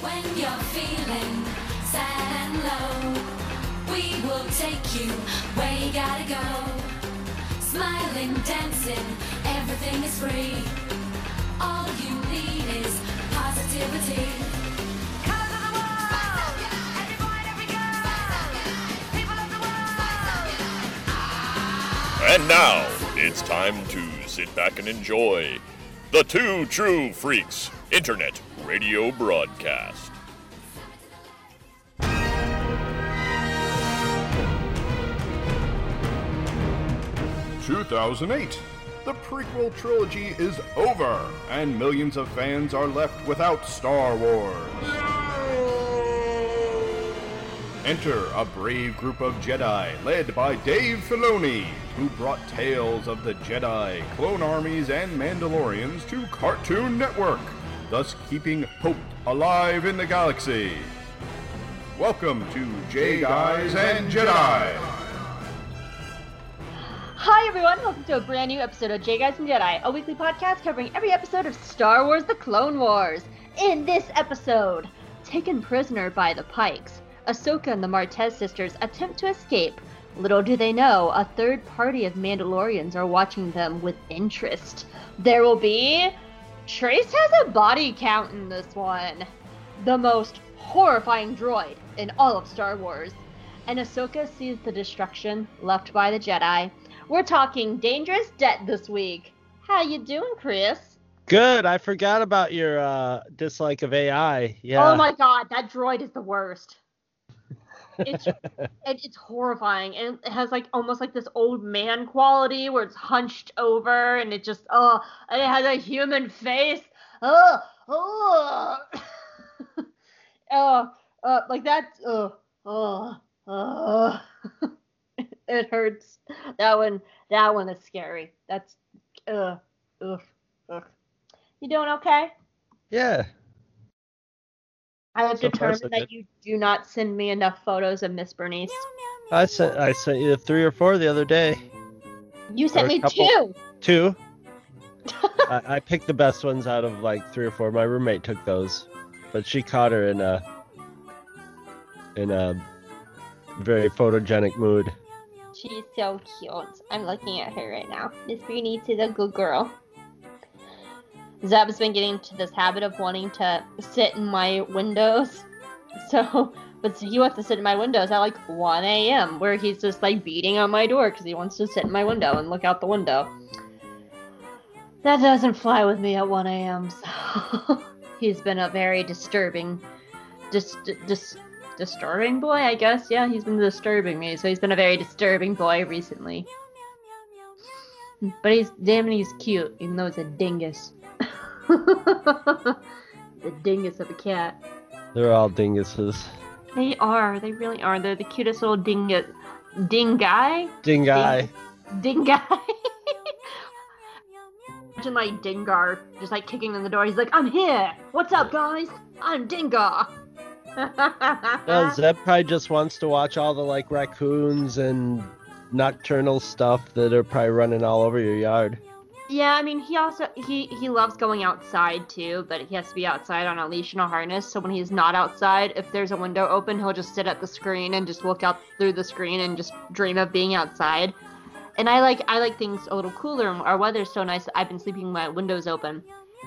When you're feeling sad and low, we will take you where you gotta go. Smiling, dancing, everything is free. All you need is positivity. Colors of the world, every boy and every girl, people of the world. And now it's time to sit back and enjoy the Two True Freaks Internet Radio Broadcast. Two thousand eight. The prequel trilogy is over, and millions of fans are left without Star Wars. Enter a brave group of Jedi led by Dave Filoni, who brought tales of the Jedi, clone armies, and Mandalorians to Cartoon Network, thus keeping hope alive in the galaxy. Welcome to Jaig Eyes and Jedi. Hi everyone, welcome to a brand new episode of Jaig Eyes and Jedi, a weekly podcast covering every episode of Star Wars The Clone Wars. In this episode, taken prisoner by the Pikes, Ahsoka and the Martez sisters attempt to escape. Little do they know, a third party of Mandalorians are watching them with interest. There will be. Trace has a body count in this one. The most horrifying droid in all of Star Wars. And Ahsoka sees the destruction left by the Jedi. We're talking dangerous debt this week. How you doing, Chris? Good. I forgot about your uh, dislike of AI. Yeah. Oh my god, that droid is the worst. It's it's horrifying, and it has like almost like this old man quality where it's hunched over, and it just oh, and it has a human face. Oh, oh, oh, uh, like that. Oh, oh, oh. it hurts. That one, that one is scary. That's, uh, ugh, ugh. You doing okay? Yeah. I have So determined that you do not send me enough photos of Miss Bernice. I sent I sent you three or four the other day. You sent me couple. two. Two. I, I picked the best ones out of like three or four. My roommate took those, but she caught her in a in a very photogenic mood. She's so cute. I'm looking at her right now. Miss Bernice is a good girl. Zeb's been getting into this habit of wanting to sit in my windows. So, but he wants to sit in my windows at like 1 a.m., where he's just like beating on my door because he wants to sit in my window and look out the window. That doesn't fly with me at 1 a.m., so he's been a very disturbing, dis- dis- disturbing boy, I guess. Yeah, he's been disturbing me, so he's been a very disturbing boy recently. But he's damn, he's cute, even though it's a dingus. the dingus of a cat. They're all dinguses. They are. They really are. They're the cutest little dingus. Dingai? Dingai. Dingai. Imagine like Dingar just like kicking in the door. He's like, I'm here. What's up, guys? I'm Dingar. No, Zeb probably just wants to watch all the like raccoons and nocturnal stuff that are probably running all over your yard. Yeah, I mean, he also he he loves going outside too, but he has to be outside on a leash and a harness. So when he's not outside, if there's a window open, he'll just sit at the screen and just look out through the screen and just dream of being outside. And I like I like things a little cooler. and Our weather's so nice. I've been sleeping with my windows open,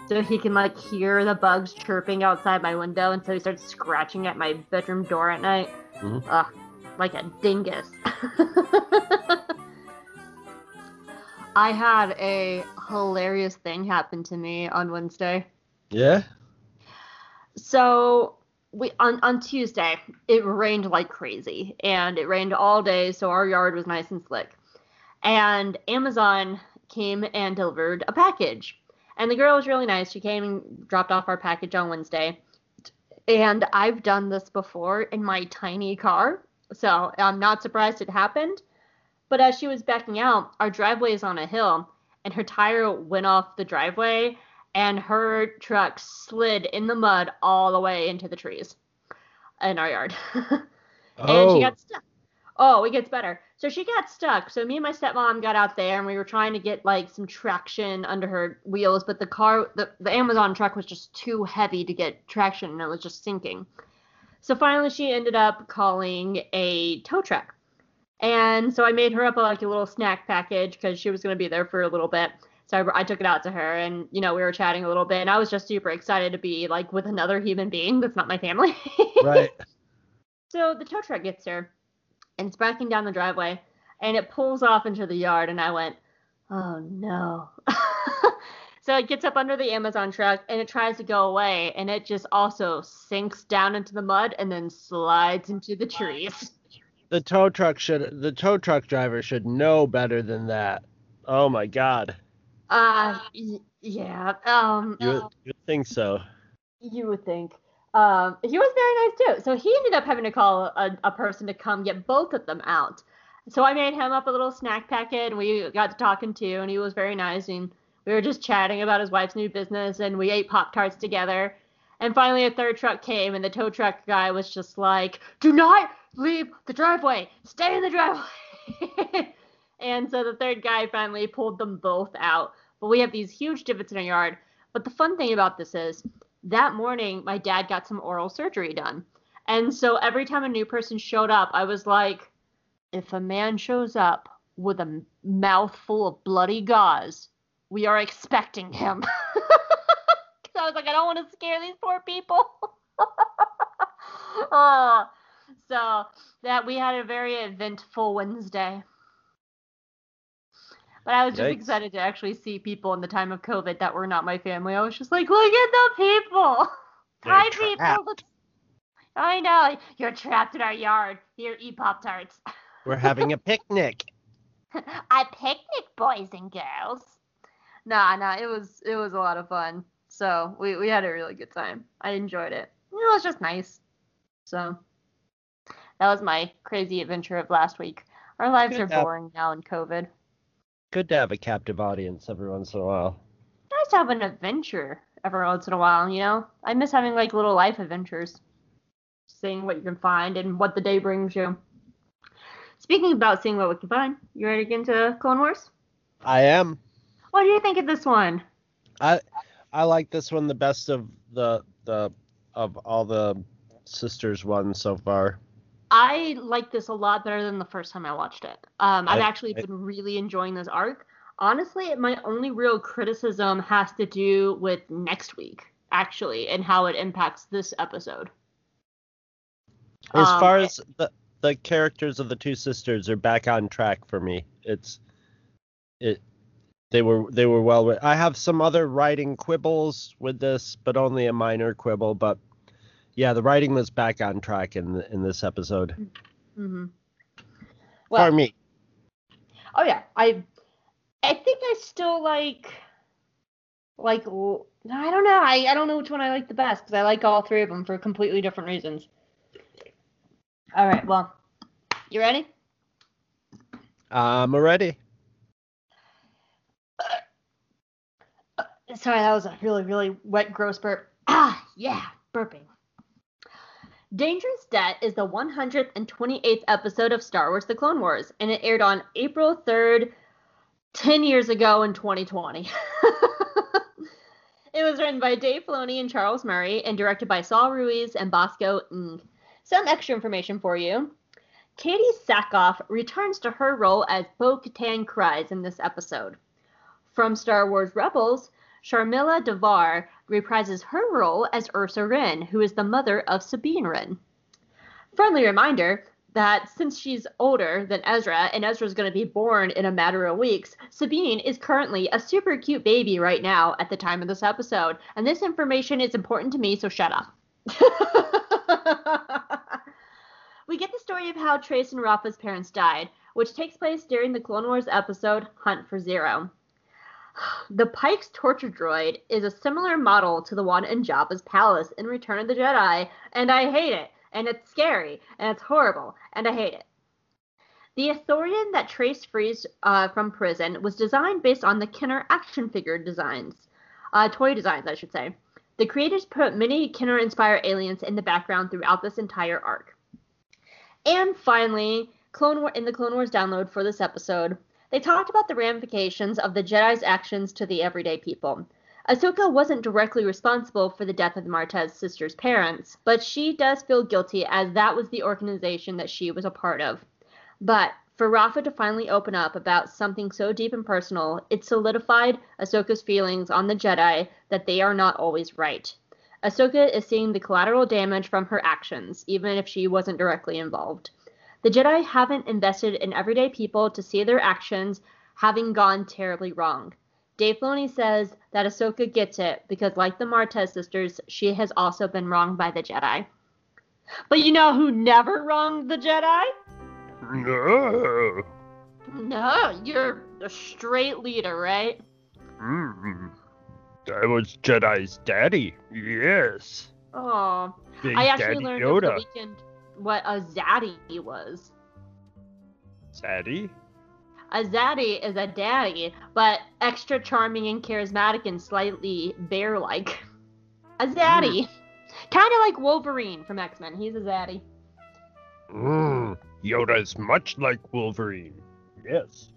so he can like hear the bugs chirping outside my window, and so he starts scratching at my bedroom door at night. Mhm. Ugh, like a dingus. I had a hilarious thing happen to me on Wednesday. Yeah. So we on on Tuesday it rained like crazy and it rained all day so our yard was nice and slick. And Amazon came and delivered a package. And the girl was really nice. She came and dropped off our package on Wednesday. And I've done this before in my tiny car. So I'm not surprised it happened. But as she was backing out, our driveway is on a hill, and her tire went off the driveway, and her truck slid in the mud all the way into the trees in our yard. and Oh. she got oh. stuck. Oh, it gets better. So she got stuck. So me and my stepmom got out there and we were trying to get like some traction under her wheels, but the car, the, the Amazon truck was just too heavy to get traction and it was just sinking. So finally she ended up calling a tow truck. And so I made her up a, like a little snack package because she was going to be there for a little bit. So I, I took it out to her and, you know, we were chatting a little bit and I was just super excited to be like with another human being that's not my family. Right. So the tow truck gets her and it's backing down the driveway and it pulls off into the yard and I went, oh no. so it gets up under the Amazon truck and it tries to go away and it just also sinks down into the mud and then slides into the trees. The tow truck should the tow truck driver should know better than that. Oh my god. Uh, y- yeah. Um, You would, you would think so. you would think. Um, he was very nice too. So he ended up having to call a, a person to come get both of them out. So I made him up a little snack packet and we got to talking too, and he was very nice. And we were just chatting about his wife's new business, and we ate Pop Tarts together. And finally, a third truck came, and the tow truck guy was just like, Do not leave the driveway, stay in the driveway. and so the third guy finally pulled them both out. But we have these huge divots in our yard. But the fun thing about this is, that morning, my dad got some oral surgery done. And so every time a new person showed up, I was like, if a man shows up with a mouth full of bloody gauze, we are expecting him. 'Cause I was like, I don't want to scare these poor people. oh, so that we had a very eventful Wednesday. But I was just Yikes. excited to actually see people in the time of COVID that were not my family. I was just like, look at the people. They're Hi, people. trapped. Look- I know. You're trapped in our yard. Here, eat Pop Tarts. We're having a picnic. a picnic, boys and girls. Nah, nah, it was it was a lot of fun. So we, we had a really good time. I enjoyed it. It was just nice. So that was my crazy adventure of last week. Our lives Good are boring now in COVID. Good to have a captive audience every once in a while. Nice to have an adventure every once in a while, you know? I miss having like little life adventures. Seeing what you can find and what the day brings you. Speaking about seeing what we can find, you ready to get into Clone Wars? I am. What do you think of this one? I I like this one the best of the the of all the sisters ones so far. I like this a lot better than the first time I watched it. Um, I've I- actually I- been really enjoying this arc. Honestly, my only real criticism has to do with next week, actually, and how it impacts this episode. As Um, far as the the characters of the two sisters are back on track for me. It's it they were they were well I have some other writing quibbles with this, but only a minor quibble, but yeah, the writing was back on track in in this episode hmm for me. oh yeah, I, I think I still like, like I don't know, I, I don't know which one I like the best because I like all three of them for completely different reasons. All right, well, you ready? I'm ready. Sorry, that was a really, really wet, gross burp. Ah, yeah, burping. Dangerous Debt is the 128th episode of Star Wars The Clone Wars, and it aired on April 3rd, 10 years ago in 2020. it was written by Dave Filoni and Charles Murray, and directed by Saul Ruiz and Bosco Ng. Some extra information for you. Katee Sackhoff returns to her role as Bo Katan Kryze in this episode. From Star Wars Rebels, Sharmila Devar reprises her role as Ursa Wren, who is the mother of Sabine Wren. Friendly reminder that since she's older than Ezra and Ezra's going to be born in a matter of weeks, Sabine is currently a super cute baby right now at the time of this episode. And this information is important to me, so shut up. we get the story of how Trace and Rafa's parents died, which takes place during the Clone Wars episode Hunt for Ziro. The Pike's torture droid is a similar model to the one in Jabba's palace in Return of the Jedi, and I hate it. And it's scary, and it's horrible, and I hate it. The Ithorian that Trace frees uh, from prison was designed based on the Kenner action figure designs, uh, toy designs, I should say. The creators put many Kenner inspired aliens in the background throughout this entire arc. And finally, Clone War in the Clone Wars download for this episode, they talked about the ramifications of the Jedi's actions to the everyday people. Ahsoka wasn't directly responsible for the death of the Martez sisters' parents, but she does feel guilty as that was the organization that she was a part of. But for Rafa to finally open up about something so deep and personal, it solidified Ahsoka's feelings on the Jedi that they are not always right. Ahsoka is seeing the collateral damage from her actions, even if she wasn't directly involved. The Jedi haven't invested in everyday people to see their actions having gone terribly wrong. Dave Filoni says that Ahsoka gets it because, like the Martez sisters, she has also been wronged by the Jedi. But you know who never wronged the Jedi? No. No, you're a straight leader, right? Mm. I was Jedi's daddy. Yes. Oh, Big I actually Daddy learned over Yoda. the weekend what a zaddy was. Zaddy? A zaddy is a daddy, but extra charming and charismatic and slightly bear-like. A zaddy. Kind of like Wolverine from X-Men. He's a zaddy. Mm. Yoda's much like Wolverine. Yes.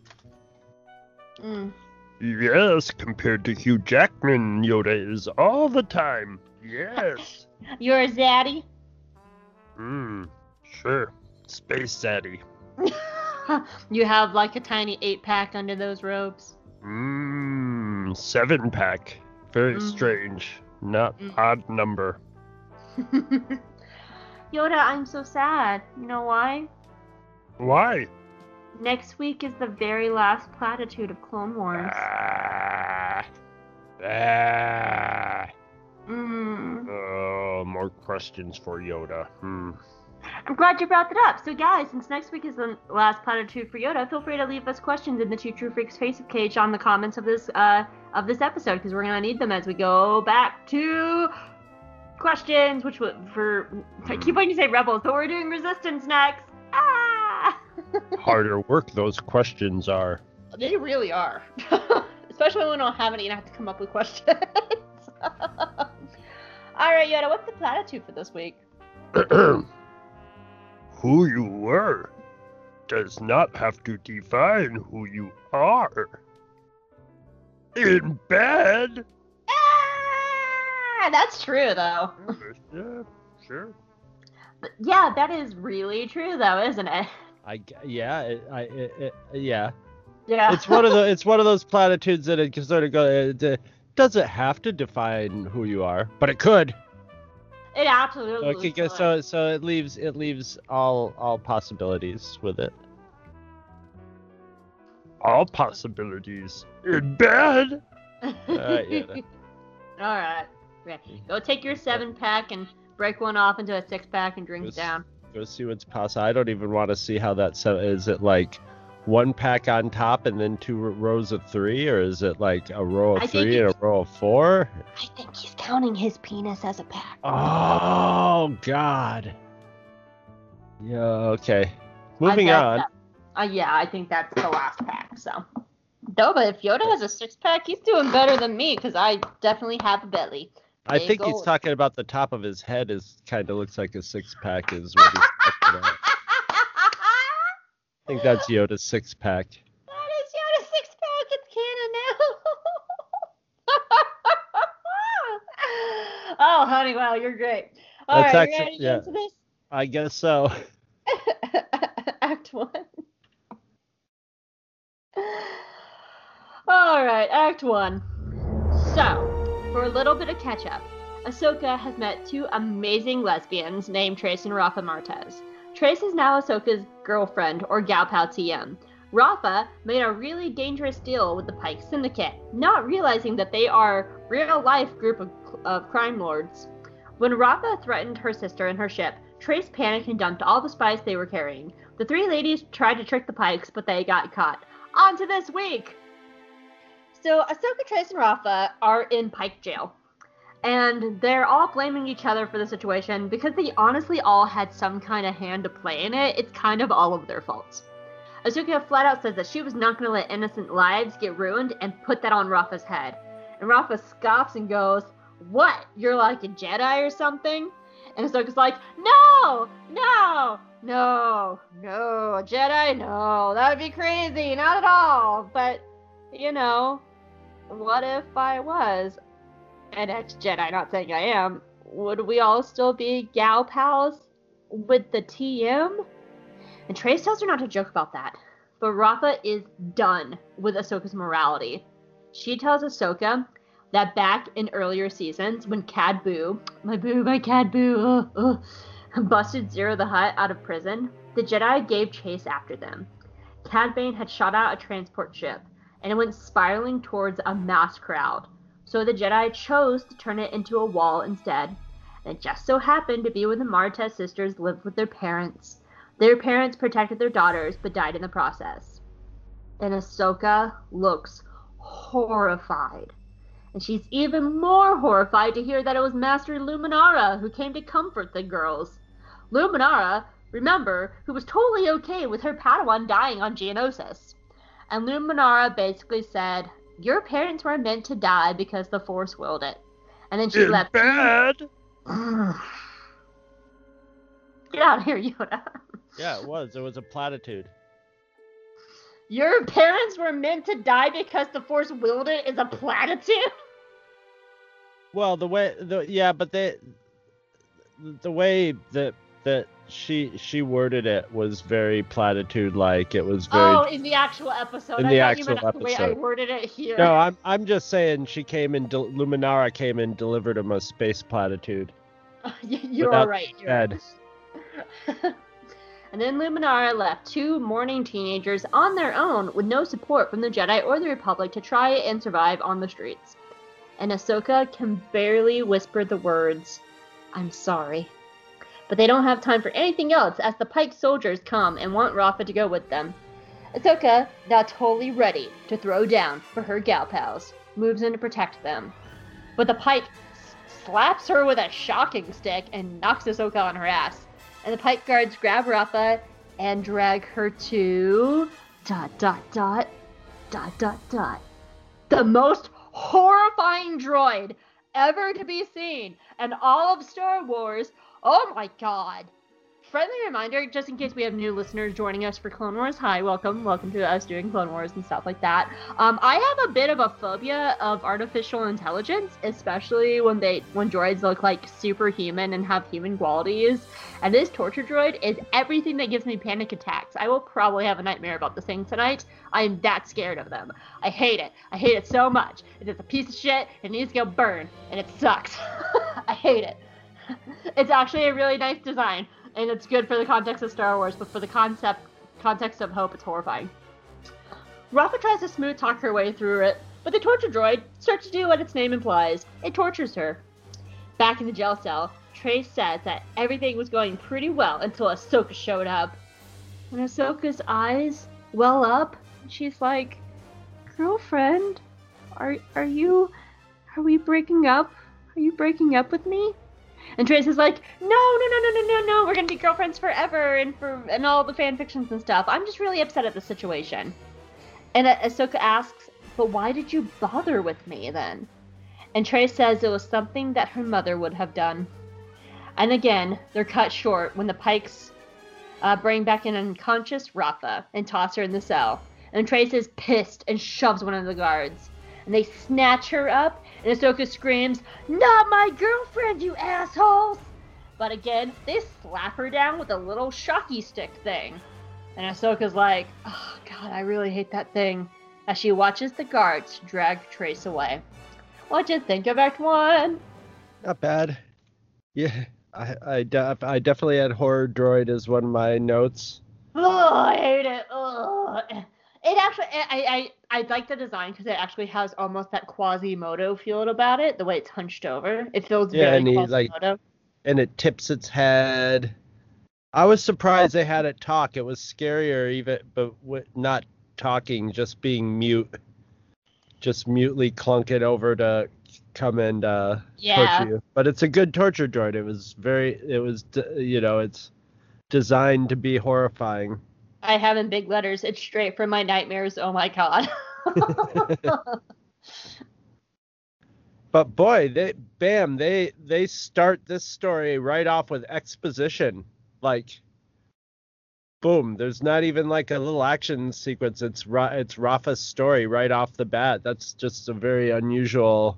Mm. Yes, compared to Hugh Jackman, Yoda is all the time. Yes. You're a zaddy? Hmm. Sure. Space Daddy. you have like a tiny eight-pack under those robes. Mmm. Seven pack. Very Mm. strange. Not Mm. odd number. Yoda, I'm so sad. You know why? Why? Next week is the very last platitude of Clone Wars. Ah. Ah. Mm. Oh, more questions for Yoda. Hmm. I'm glad you brought that up. So, guys, since next week is the last platitude for Yoda, feel free to leave us questions in the Two True Freaks Facebook page on the comments of this uh, of this episode because we're gonna need them as we go back to questions. Which would for I keep wanting to say rebels, but we're doing resistance next. Ah! Harder work those questions are. They really are, especially when we don't have any and have to come up with questions. All right, Yoda, what's the platitude for this week? who you were does not have to define who you are. In bed? Ah, that's true though. yeah, sure. But yeah, that is really true though, isn't it? I g- yeah, it, I it, it, yeah. Yeah. It's one of the it's one of those platitudes that it can sort of go. It, it doesn't have to define who you are, but it could. It absolutely. So, it could go- could. so so it leaves it leaves all all possibilities with it. All possibilities in bed. Alright, Yoda. All right. Okay. Mm-hmm. Go take your seven pack and break one off into a six pack and drink it Yes. down. Go see what's possible. I don't even want to see how that se- is. It like one pack on top and then two rows of three, or is it like a row of I three and a row of four? I think he's counting his penis as a pack. Oh God. Yeah. Okay. Moving on. that- uh, yeah, I think that's the last pack. So. No, but if Yoda has a six pack, he's doing better than me because I definitely have a belly. I think he's talking about the top of his head. Is kind of looks like a six pack. Is what he's talking about. I think that's Yoda's six pack. That is Yoda six pack. It's canon now. oh, honey, wow, you're great. All That's right, actually- yeah. I guess so. Act one. All right, Act one. So, for a little bit of catch up, Ahsoka has met two amazing lesbians named Trace and Rafa Martez. Trace is now Ahsoka's girlfriend, or gal pal TM. Rafa made a really dangerous deal with the Pike Syndicate, not realizing that they are real life group of, of crime lords. When Rafa threatened her sister and her ship, Trace panicked and dumped all the spice they were carrying. The three ladies tried to trick the Pikes, but they got caught. On to this week! So, Ahsoka, Trace, and Rafa are in Pike jail. And they're all blaming each other for the situation because they honestly all had some kind of hand to play in it. It's kind of all of their faults. Ahsoka flat out says that she was not going to let innocent lives get ruined and put that on Rafa's head. And Rafa scoffs and goes, What? You're like a Jedi or something? And Ahsoka's like, no, no, no, no, Jedi, no, that would be crazy, not at all. But, you know, what if I was an ex Jedi? Not saying I am. Would we all still be gal pals with the TM? And Trace tells her not to joke about that. But Rafa is done with Ahsoka's morality. She tells Ahsoka that back in earlier seasons, when Cad Boo, my boo, my Cad Boo, uh, uh, busted Ziro the Hutt out of prison, the Jedi gave chase after them. Cad Bane had shot out a transport ship, and it went spiraling towards a mass crowd. So the Jedi chose to turn it into a wall instead. And it just so happened to be when the Martez sisters lived with their parents. Their parents protected their daughters, but died in the process. And Ahsoka looks horrified. And she's even more horrified to hear that it was Master Luminara who came to comfort the girls. Luminara, remember, who was totally okay with her Padawan dying on Geonosis. And Luminara basically said, Your parents were meant to die because the Force willed it. And then she It's left. bad. Get out of here, Yoda. Yeah, it was. It was a platitude. Your parents were meant to die because the Force willed it is a platitude? Well, the way the yeah, but they the way that that she she worded it was very platitude like. It was very Oh, in the actual episode. In I the actual meant the way I worded it here. No, I'm I'm just saying she came and del- Luminara came and delivered him a space platitude. You're all right. You're right. head. and then Luminara left two mourning teenagers on their own with no support from the Jedi or the Republic to try and survive on the streets. And Ahsoka can barely whisper the words, I'm sorry. But they don't have time for anything else as the Pike soldiers come and want Rafa to go with them. Ahsoka, now totally ready to throw down for her gal pals, moves in to protect them. But the Pike slaps her with a shocking stick and knocks Ahsoka on her ass. And the Pike guards grab Rafa and drag her to dot dot dot dot dot dot. The most horrifying droid ever to be seen in all of Star Wars. Oh my god. Friendly reminder, just in case we have new listeners joining us for Clone Wars. Hi, welcome, welcome to us doing Clone Wars and stuff like that. Um, I have a bit of a phobia of artificial intelligence, especially when they when droids look like superhuman and have human qualities. And this torture droid is everything that gives me panic attacks. I will probably have a nightmare about this thing tonight. I am that scared of them. I hate it. I hate it so much. It is a piece of shit. It needs to go burn, and it sucks. I hate it. It's actually a really nice design, and it's good for the context of Star Wars, but for the concept context of Hope, it's horrifying. Rafa tries to smooth talk her way through it, but the torture droid starts to do what its name implies. It tortures her. Back in the jail cell, Trace says that everything was going pretty well until Ahsoka showed up. And Ahsoka's eyes well up, she's like, "Girlfriend, are are you? Are we breaking up? Are you breaking up with me?" And Trace is like, "No, no, no, no, no, no, no. We're gonna be girlfriends forever, and for and all the fan fictions and stuff. I'm just really upset at the situation." And Ah- Ahsoka asks, "But why did you bother with me then?" And Trace says it was something that her mother would have done. And again, they're cut short when the Pikes uh, bring back an unconscious Rafa and toss her in the cell. And Trace is pissed and shoves one of the guards. And they snatch her up, and Ahsoka screams, Not my girlfriend, you assholes! But again, they slap her down with a little shocky stick thing. And Ahsoka's like, Oh god, I really hate that thing. As she watches the guards drag Trace away. What'd you think of Act 1? Not bad. Yeah, I I, def- I definitely had horror droid as one of my notes. Oh, I hate it. Oh. It actually, I, I, I like the design because it actually has almost that Quasimodo feel about it. The way it's hunched over, it feels Yeah, very and he, like, and it tips its head. I was surprised they had it talk. It was scarier even, but not talking, just being mute, just mutely clunk it over to come and uh, yeah, torture you. But it's a good torture droid. It was very, it was, you know, it's designed to be horrifying. I have in big letters. It's straight from my nightmares. Oh my god. But boy, they bam, they they start this story right off with exposition. Like boom, there's not even like a little action sequence. It's Ra- it's Rafa's story right off the bat. That's just a very unusual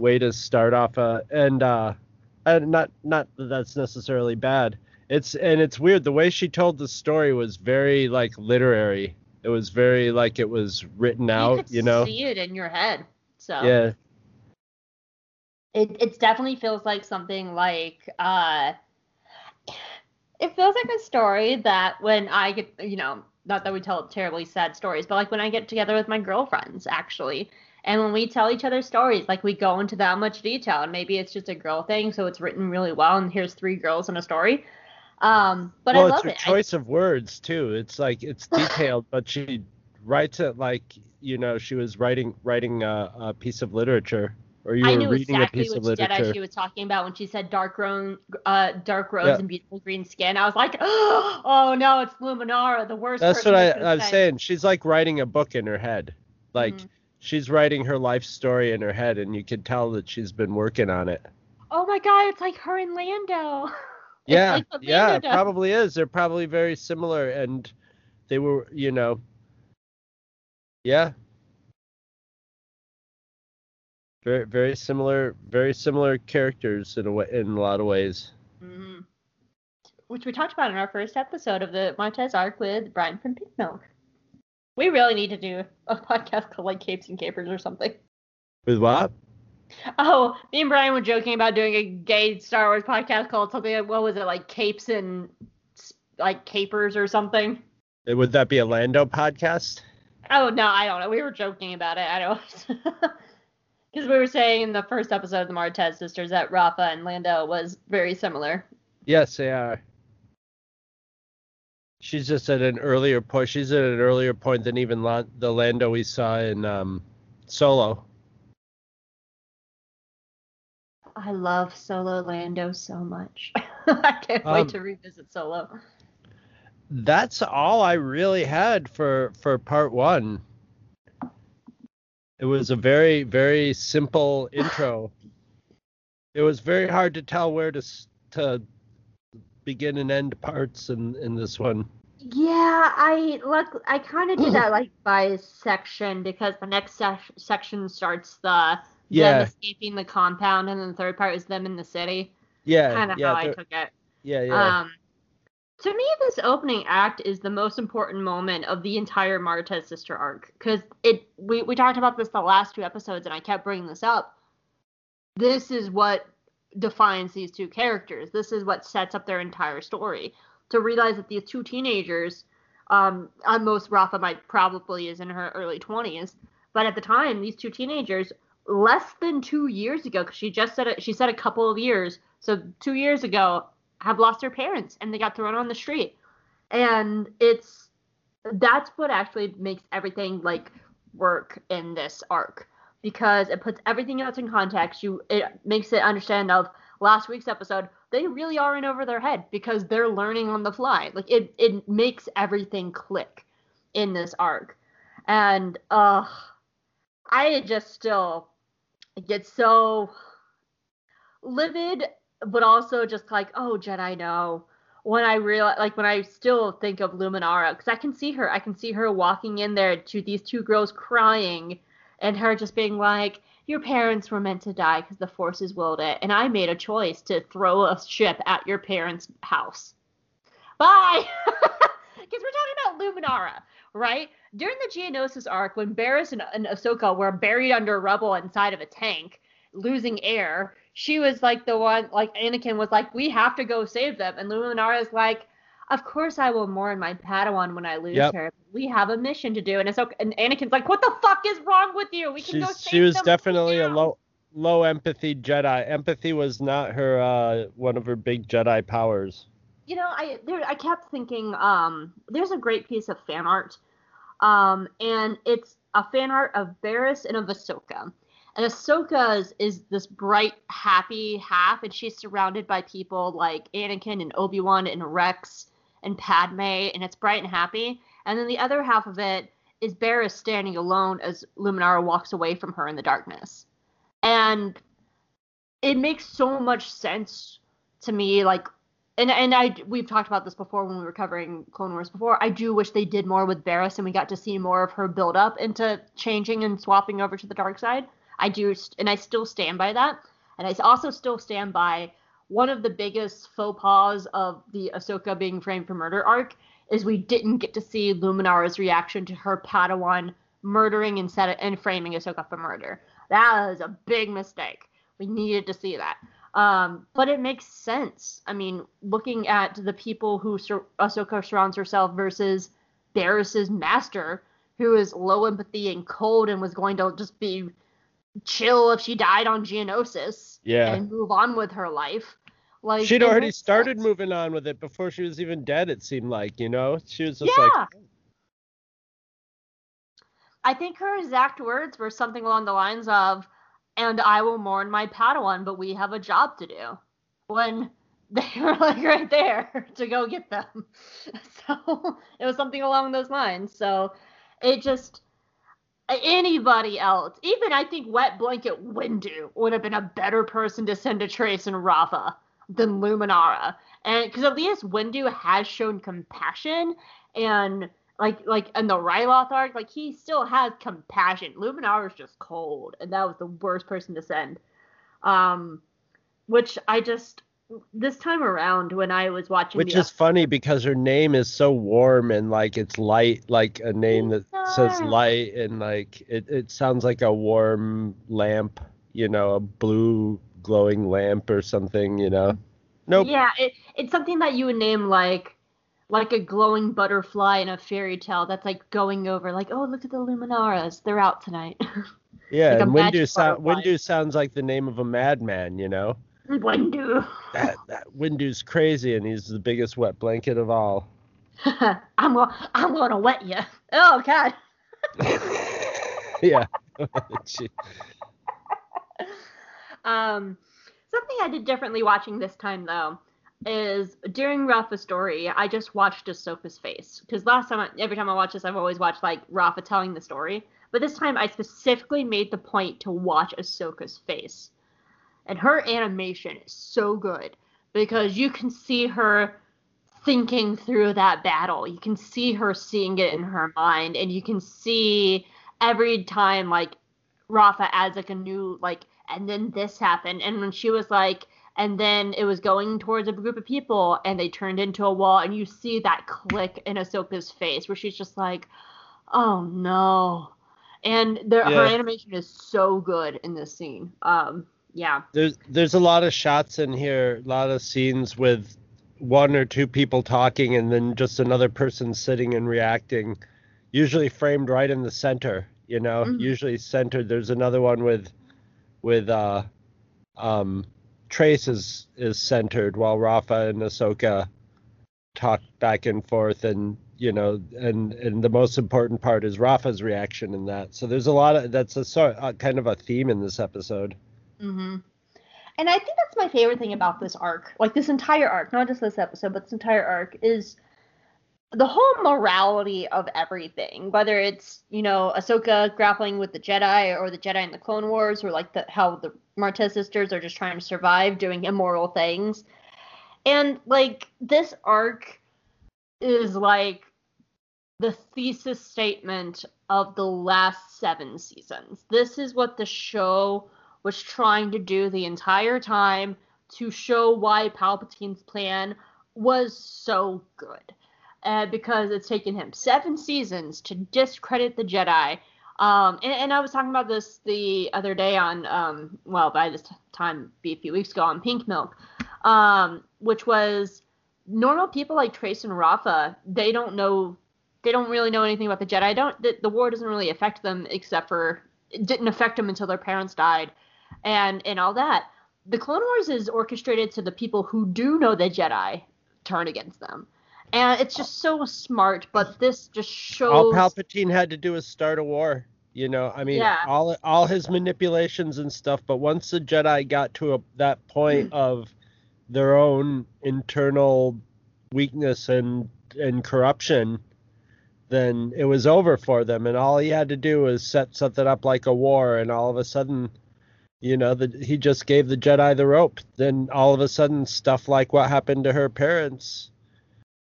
way to start off uh, and uh and not not that that's necessarily bad. It's and it's weird the way she told the story was very like literary. It was very like it was written you out, could you know. see it in your head. So Yeah. it it definitely feels like something like uh it feels like a story that when I get you know not that we tell terribly sad stories but like when I get together with my girlfriends actually and when we tell each other stories like we go into that much detail and maybe it's just a girl thing so it's written really well and here's three girls in a story um but well, I love it's her it I- choice of words too. It's like it's detailed, but she writes it like you know she was writing writing a, a piece of literature, or you I were knew reading exactly a piece which of literature. Jedi she was talking about when she said dark rose, uh, dark rose Yeah. and beautiful green skin. I was like, oh no, it's Luminara, the worst. That's what I, you could've I'm said. saying. She's like writing a book in her head, like Mhm. she's writing her life story in her head, and you can tell that she's been working on it. Oh my god, it's like her and Lando. Yeah, like yeah, it probably is. They're probably very similar, and they were, you know, yeah, very, very similar, very similar characters in a way, in a lot of ways. Mhm. Which we talked about in our first episode of the Montez arc with Brian from Pink Milk. We really need to do a podcast called like Capes and Capers or something. With what? Oh, me and Brian were joking about doing a gay Star Wars podcast called something like what was it like Capes and like Capers or something. Would that be a Lando podcast? Oh no, I don't know. We were joking about it. I don't. Because we were saying in the first episode of the Martez sisters that Rafa and Lando was very similar. Yes, they are. She's just at an earlier point. She's at an earlier point than even La- the Lando we saw in um, Solo. I love Solo Lando so much. I can't Um, wait to revisit Solo. That's all I really had for for part one. It was a very very simple intro. It was very hard to tell where to to begin and end parts in in this one. Yeah, I look. I kind of did that like by section because the next sec- section starts the Yeah. escaping the compound, and then the third part is them in the city. Yeah, Kind of yeah, how I took it. yeah, yeah. Um, to me, this opening act is the most important moment of the entire Martez sister arc because it. We we talked about this the last two episodes, and I kept bringing this up. This is what defines these two characters. This is what sets up their entire story. To realize that these two teenagers, um, at most Rafa might probably is in her early twenties, but at the time, these two teenagers, less than two years ago, because she just said it, she said a couple of years, so two years ago, have lost their parents and they got thrown on the street, and it's that's what actually makes everything like work in this arc because it puts everything else in context. You it makes it understand of last week's episode. They really are in over their head because they're learning on the fly. Like it it makes everything click in this arc, and uh, I just still get so livid, but also just like oh Jedi no. When I realize, like when I still think of Luminara, because I can see her, I can see her walking in there to these two girls crying, and her just being like, "Your parents were meant to die because the forces willed it, and I made a choice to throw a ship at your parents' house." Bye. Because we're talking about Luminara, right? During the Geonosis arc, when Barriss and, and Ahsoka were buried under rubble inside of a tank, losing air, she was like the one, like Anakin was like, "We have to go save them," and Luminara is like, "Of course I will mourn my Padawan when I lose Yep. her. We have a mission to do." And Ahsoka and Anakin's like, "What the fuck is wrong with you? We can go She's, save she was definitely a low low empathy Jedi. Empathy was not her uh, one of her big Jedi powers. You know, I there I kept thinking, um, there's a great piece of fan art, um, and it's a fan art of Barriss and of Ahsoka. And Ahsoka's is this bright, happy half, and she's surrounded by people like Anakin and Obi Wan and Rex and Padme, and it's bright and happy. And then the other half of it is Barriss standing alone as Luminara walks away from her in the darkness. and it makes so much sense to me. Like, and and I we've talked about this before when we were covering Clone Wars before. I do wish they did more with Barriss and we got to see more of her build up into changing and swapping over to the dark side. I do, and I still stand by that. And I also still stand by one of the biggest faux pas of the Ahsoka being framed for murder arc is we didn't get to see Luminara's reaction to her Padawan murdering and and framing Ahsoka for murder. That was a big mistake. We needed to see that. Um, but it makes sense. I mean, looking at the people who sur- Ahsoka surrounds herself versus Barriss's master, who is low empathy and cold and was going to just be chill if she died on Geonosis Yeah. and move on with her life. Like She'd already started sense. moving on with it before she was even dead. It seemed like, you know, she was just Yeah. like, I think her exact words were something along the lines of, "And I will mourn my Padawan, but we have a job to do." When they were like right there to go get them, so it was something along those lines. So it just anybody else, even I think Wet Blanket Windu would have been a better person to send to Trace and Rafa than Luminara, and because at least Windu has shown compassion and like like in the Ryloth arc, like he still has compassion. Luminara is just cold, and that was the worst person to send. Um, which I just this time around when I was watching, which is funny because her name is so warm and like it's light, like a name that says light and like it, it sounds like a warm lamp, you know, a blue glowing lamp or something, you know. Nope. Yeah, it, it's something that you would name like like a glowing butterfly in a fairy tale that's like going over like, oh look at the Luminaras, they're out tonight. Yeah, like and Windu, so- Windu sounds like the name of a madman, you know. Windu. That, that Windu's crazy and he's the biggest wet blanket of all. I'm gonna I'm gonna wet you. Oh god. yeah. Um, something I did differently watching this time though is during Rafa's story, I just watched Ahsoka's face. Because last time, I, every time I watch this, I've always watched like Rafa telling the story, but this time I specifically made the point to watch Ahsoka's face, and her animation is so good because you can see her thinking through that battle. You can see her seeing it in her mind, and you can see every time like Rafa adds like a new like, and then this happened, and when she was like, and then it was going towards a group of people, and they turned into a wall, and you see that click in Ahsoka's face where she's just like, oh no, and the, her animation is so good in this scene. Um, yeah, there's there's a lot of shots in here, a lot of scenes with one or two people talking and then just another person sitting and reacting, usually framed right in the center, you know, Mhm. usually centered. There's another one with with uh um Trace is is centered while Rafa and Ahsoka talk back and forth and you know and and the most important part is Rafa's reaction in that. So there's a lot of that's a sort uh, kind of a theme in this episode. Mm-hmm. And I think that's my favorite thing about this arc, like this entire arc, not just this episode, but this entire arc, is the whole morality of everything. Whether it's you know Ahsoka grappling with the Jedi, or the Jedi in the Clone Wars, or like the how the Martez sisters are just trying to survive, doing immoral things, and like this arc is like the thesis statement of the last seven seasons. This is what the show was trying to do the entire time to show why Palpatine's plan was so good. Uh, because it's taken him seven seasons to discredit the Jedi. Um, and, and I was talking about this the other day on, um, well, by this time, be a few weeks ago on Pink Milk, um, which was normal people like Trace and Rafa, they don't know, they don't really know anything about the Jedi. Don't the, the war doesn't really affect them except for it didn't affect them until their parents died, and and all that. The Clone Wars is orchestrated so the people who do know the Jedi turn against them, and it's just so smart. But this just shows. all Palpatine had to do was start a war. You know, I mean, Yeah. all all his manipulations and stuff. But once the Jedi got to a, that point of their own internal weakness and and corruption, then it was over for them. And all he had to do was set something up like a war, and all of a sudden, You know, that he just gave the Jedi the rope. Then all of a sudden, stuff like what happened to her parents,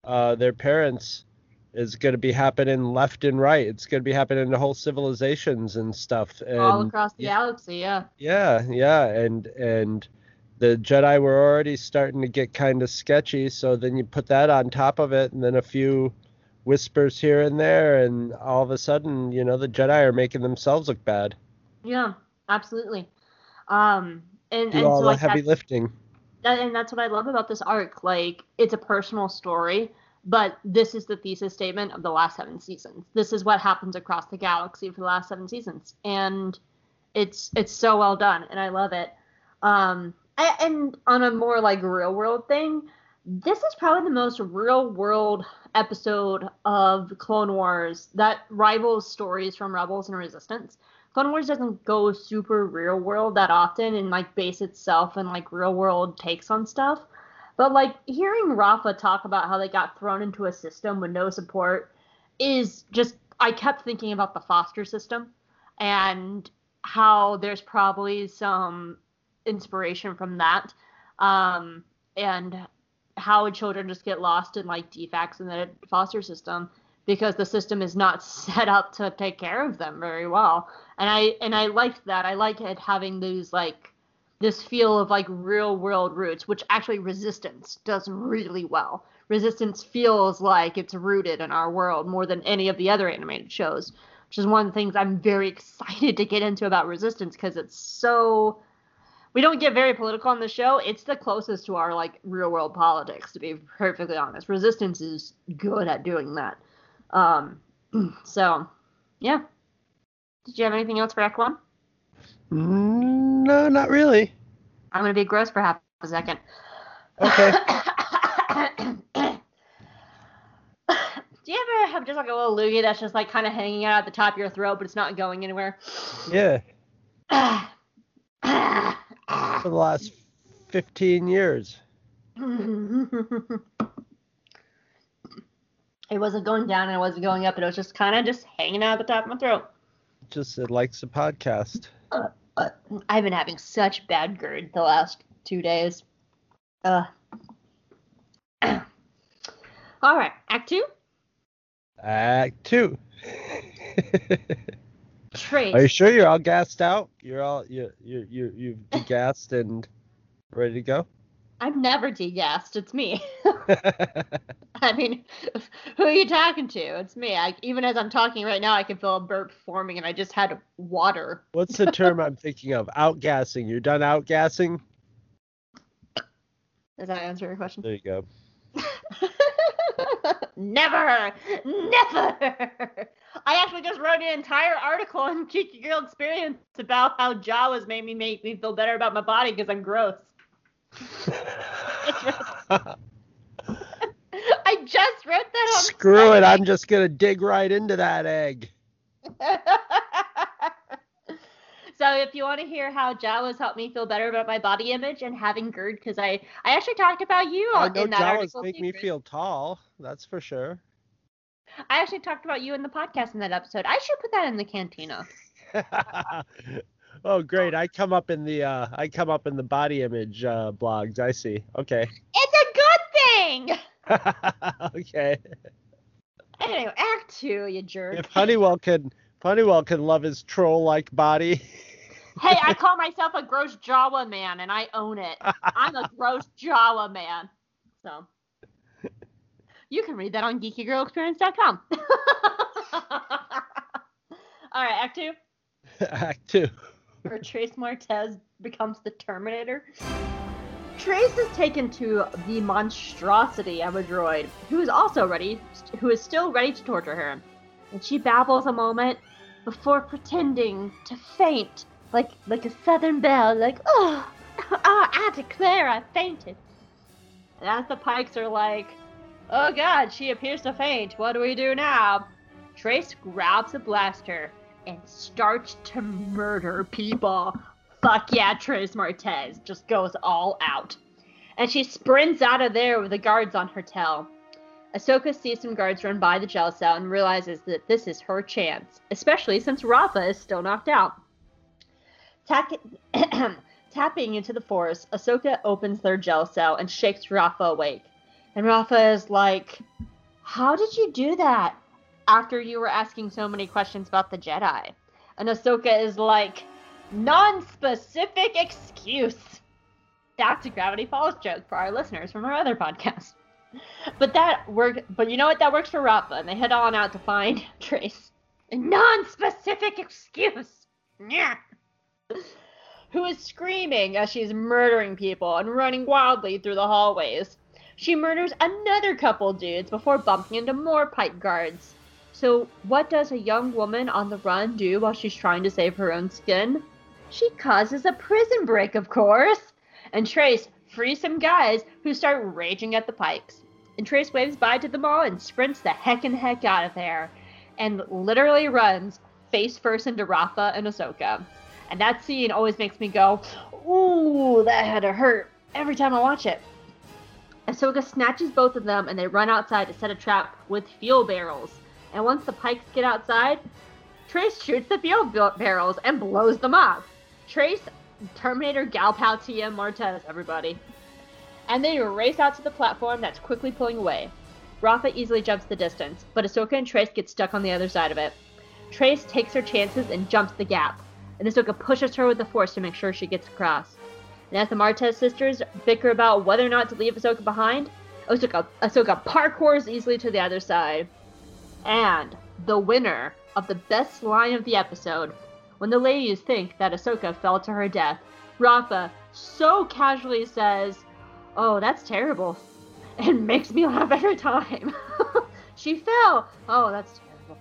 uh, their parents, is going to be happening left and right. It's going to be happening to whole civilizations and stuff. And All across the yeah. galaxy, yeah. Yeah, yeah, and and the Jedi were already starting to get kind of sketchy. So then you put that on top of it, and then a few whispers here and there, and all of a sudden, you know, the Jedi are making themselves look bad. Yeah, absolutely. Um, and, Do and all so the like heavy lifting. That, and that's what I love about this arc. Like, it's a personal story, but this is the thesis statement of the last seven seasons. This is what happens across the galaxy for the last seven seasons, and it's it's so well done, and I love it. Um, a- and on a more like real world thing, this is probably the most real world episode of Clone Wars that rivals stories from Rebels and Resistance. Clone Wars doesn't go super real world that often and like base itself in like real world takes on stuff. But like hearing Rafa talk about how they got thrown into a system with no support is just I kept thinking about the foster system and how there's probably some inspiration from that. Um, and how children just get lost in like defects in the foster system because the system is not set up to take care of them very well. And I and I liked that. I like it having these like this feel of like real world roots, which actually Resistance does really well. Resistance feels like it's rooted in our world more than any of the other animated shows, which is one of the things I'm very excited to get into about Resistance because it's so. We don't get very political on the show. It's the closest to our like real world politics, to be perfectly honest. Resistance is good at doing that. Um, so, yeah. Did you have anything else for One? Mm, no, not really. I'm gonna be gross for half a second. Okay. Do you ever have just like a little loogie that's just like kind of hanging out at the top of your throat, but it's not going anywhere? yeah, for the last 15 years. it wasn't going down and it wasn't going up, and it was just kind of just hanging out at the top of my throat. Just it likes the podcast. I've been having such bad GERD the last two days. Uh. All right, Act Two. Act two. Trace. Are you sure you're all gassed out? You're all you you you you've degassed and ready to go? I'm never degassed. It's me. I mean, who are you talking to? It's me. I, even as I'm talking right now, I can feel a burp forming, and I just had water. What's the term I'm thinking of? Outgassing. You're done outgassing? Does that answer your question? There you go. never, never. I actually just wrote an entire article on Geeky Girl Experience about how Jawas made me make me feel better about my body because I'm gross. I just wrote that on. Screw it. I'm just going to dig right into that egg. so if you want to hear how Jawas helped me feel better about my body image and having GERD, because I I actually talked about you I know in that Jawas article. make too, me Chris. feel tall. That's for sure. I actually talked about you in the podcast in that episode. I should put that in the cantina. oh great. I come up in the uh I come up in the body image uh blogs. I see. Okay. It's a good thing. okay. Anyway, Act Two, you jerk. If Honeywell can Honeywell can love his troll like body. hey, I call myself a gross Jawa man, and I own it. I'm a gross Jawa man. So you can read that on geekygirlexperience.com. All right, Act Two, Act two. where Trace Martez becomes the Terminator. Trace is taken to the monstrosity of a droid, who is also ready, who is still ready to torture her. And she babbles a moment before pretending to faint, like like a southern belle, like oh, oh, I declare I fainted. And as the Pikes are like, oh God, she appears to faint. What do we do now? Trace grabs a blaster and starts to murder people. Fuck yeah, Trace Martez just goes all out. And she sprints out of there with the guards on her tail. Ahsoka sees some guards run by the jail cell and realizes that this is her chance, especially since Rafa is still knocked out. Tak- Tapping into the force, Ahsoka opens their gel cell and shakes Rafa awake. And Rafa is like, How did you do that? After you were asking so many questions about the Jedi. And Ahsoka is like, Non specific excuse. That's a Gravity Falls joke for our listeners from our other podcast. But that work but you know what? That works for Rafa, and they head on out to find Trace. A non-specific excuse. Yeah. Who is screaming as she's murdering people and running wildly through the hallways. She murders another couple dudes before bumping into more Pike guards. So, what does a young woman on the run do while she's trying to save her own skin? She causes a prison break, of course. And Trace frees some guys who start raging at the pikes. And Trace waves bye to them all and sprints the heck and heck out of there and literally runs face first into Rafa and Ahsoka. And that scene always makes me go, ooh, that had to hurt every time I watch it. Ahsoka snatches both of them and they run outside to set a trap with fuel barrels. And once the pikes get outside, Trace shoots the fuel barrels and blows them up. Trace, Terminator Galpal TM Martez, everybody. And they race out to the platform that's quickly pulling away. Rafa easily jumps the distance, but Ahsoka and Trace get stuck on the other side of it. Trace takes her chances and jumps the gap, and Ahsoka pushes her with the Force to make sure she gets across. And as the Martez sisters bicker about whether or not to leave Ahsoka behind, Ahsoka, Ahsoka parkours easily to the other side. And the winner of the best line of the episode, when the ladies think that Ahsoka fell to her death, Rafa so casually says, Oh, that's terrible. And makes me laugh every time. she fell. Oh, that's terrible.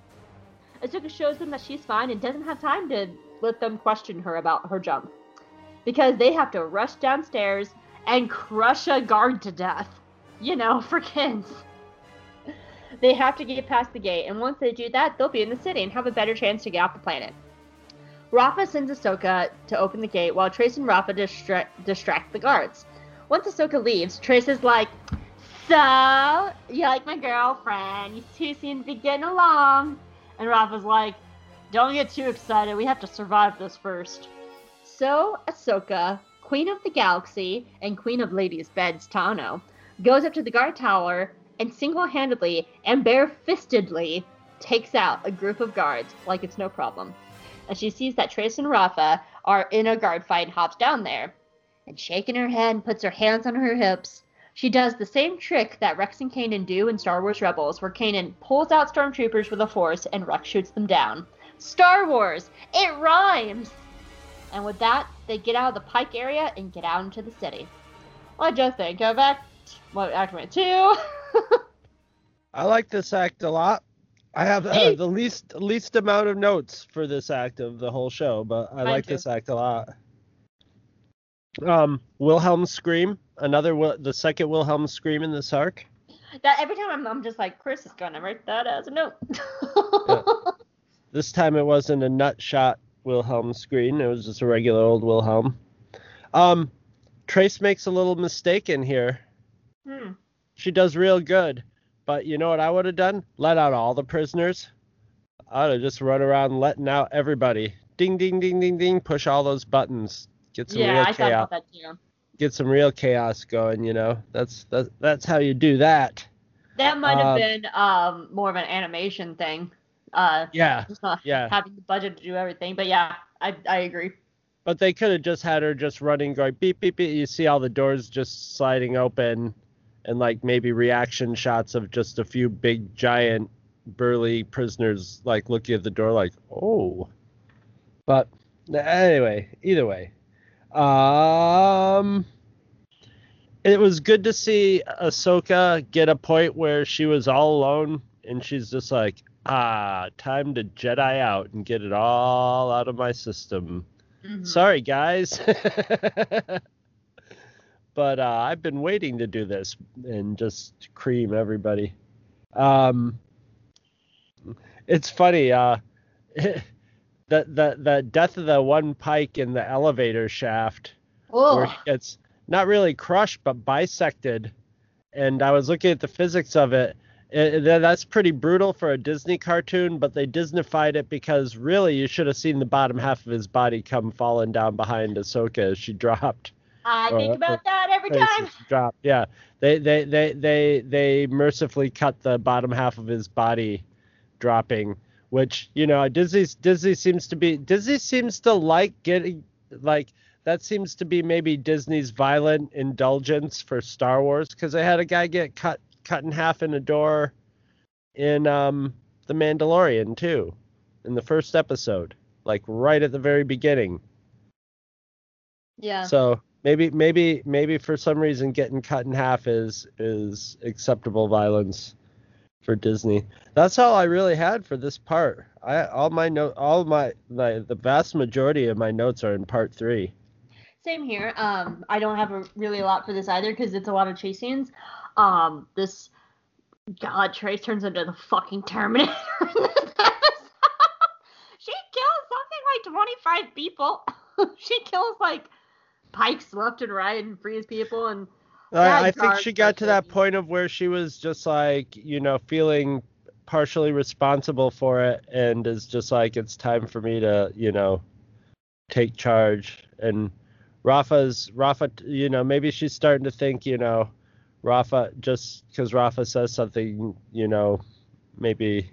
Ahsoka shows them that she's fine and doesn't have time to let them question her about her jump. Because they have to rush downstairs and crush a guard to death. You know, for kids. They have to get past the gate, and once they do that, they'll be in the city and have a better chance to get off the planet. Rafa sends Ahsoka to open the gate while Trace and Rafa distra- distract the guards. Once Ahsoka leaves, Trace is like, So, you like my girlfriend? You two seem to be getting along. And Rafa's like, Don't get too excited. We have to survive this first. So, Ahsoka, Queen of the Galaxy and Queen of Ladies' Beds, Tano, goes up to the guard tower and single handedly and barefistedly takes out a group of guards like it's no problem. And she sees that Trace and Rafa are in a guard fight and hops down there. And shaking her head and puts her hands on her hips, she does the same trick that Rex and Kanan do in Star Wars Rebels, where Kanan pulls out stormtroopers with a force and Rex shoots them down. Star Wars! It rhymes! And with that, they get out of the Pike area and get out into the city. What'd you think of Act, what, Act 2? I like this act a lot. I have uh, the least least amount of notes for this act of the whole show, but I Mine like too. this act a lot. Um, Wilhelm scream, another the second Wilhelm scream in this arc. that every time I'm, I'm just like, Chris is gonna write that as a note. This time it wasn't a nut shot Wilhelm scream; it was just a regular old Wilhelm. Um, Trace makes a little mistake in here. Hmm. She does real good, but you know what I would have done? Let out all the prisoners. I'd have just run around letting out everybody. Ding, ding, ding, ding, ding. Push all those buttons. Get some Yeah, real I thought chaos. about that too. Get some real chaos going. You know, that's that's that's how you do that. That might have Um, been um more of an animation thing. Uh, Yeah, just not yeah. having the budget to do everything. But yeah, I I agree. But they could have just had her just running, going beep beep beep. You see all the doors just sliding open, and like maybe reaction shots of just a few big giant burly prisoners like looking at the door like, oh. But anyway, either way, um, it was good to see Ahsoka get a point where she was all alone and she's just like, ah, time to Jedi out and get it all out of my system. Mhm. Sorry, guys. but uh, I've been waiting to do this and just cream everybody. Um, it's funny. Uh, the, the the death of the one pike in the elevator shaft, where Ugh. he gets not really crushed but bisected. And I was looking at the physics of it, tha- that's pretty brutal for a Disney cartoon, but they Disneyfied it because really you should have seen the bottom half of his body come falling down behind Ahsoka as she dropped. I Or- think about that every time. Drop. Yeah, they they they they they mercifully cut the bottom half of his body dropping, which you know Disney Disney seems to be Disney seems to like getting like that seems to be maybe Disney's violent indulgence for Star Wars because they had a guy get cut cut in half in a door in um the Mandalorian too in the first episode like right at the very beginning Yeah. so maybe maybe maybe for some reason getting cut in half is is acceptable violence for Disney. That's all I really had for this part. I all my note all my, my the vast majority of my notes are in part three. Same here. Um, I don't have a, really a lot for this either because it's a lot of chase scenes. Um, this God Trace turns into the fucking Terminator. she kills something like twenty five people. she kills like pikes left and right and frees people and I, I think she got to that point of where she was just like, you know, feeling partially responsible for it and is just like it's time for me to, you know, take charge and Rafa's Rafa, you know, maybe she's starting to think, you know, Rafa just because Rafa says something, you know, maybe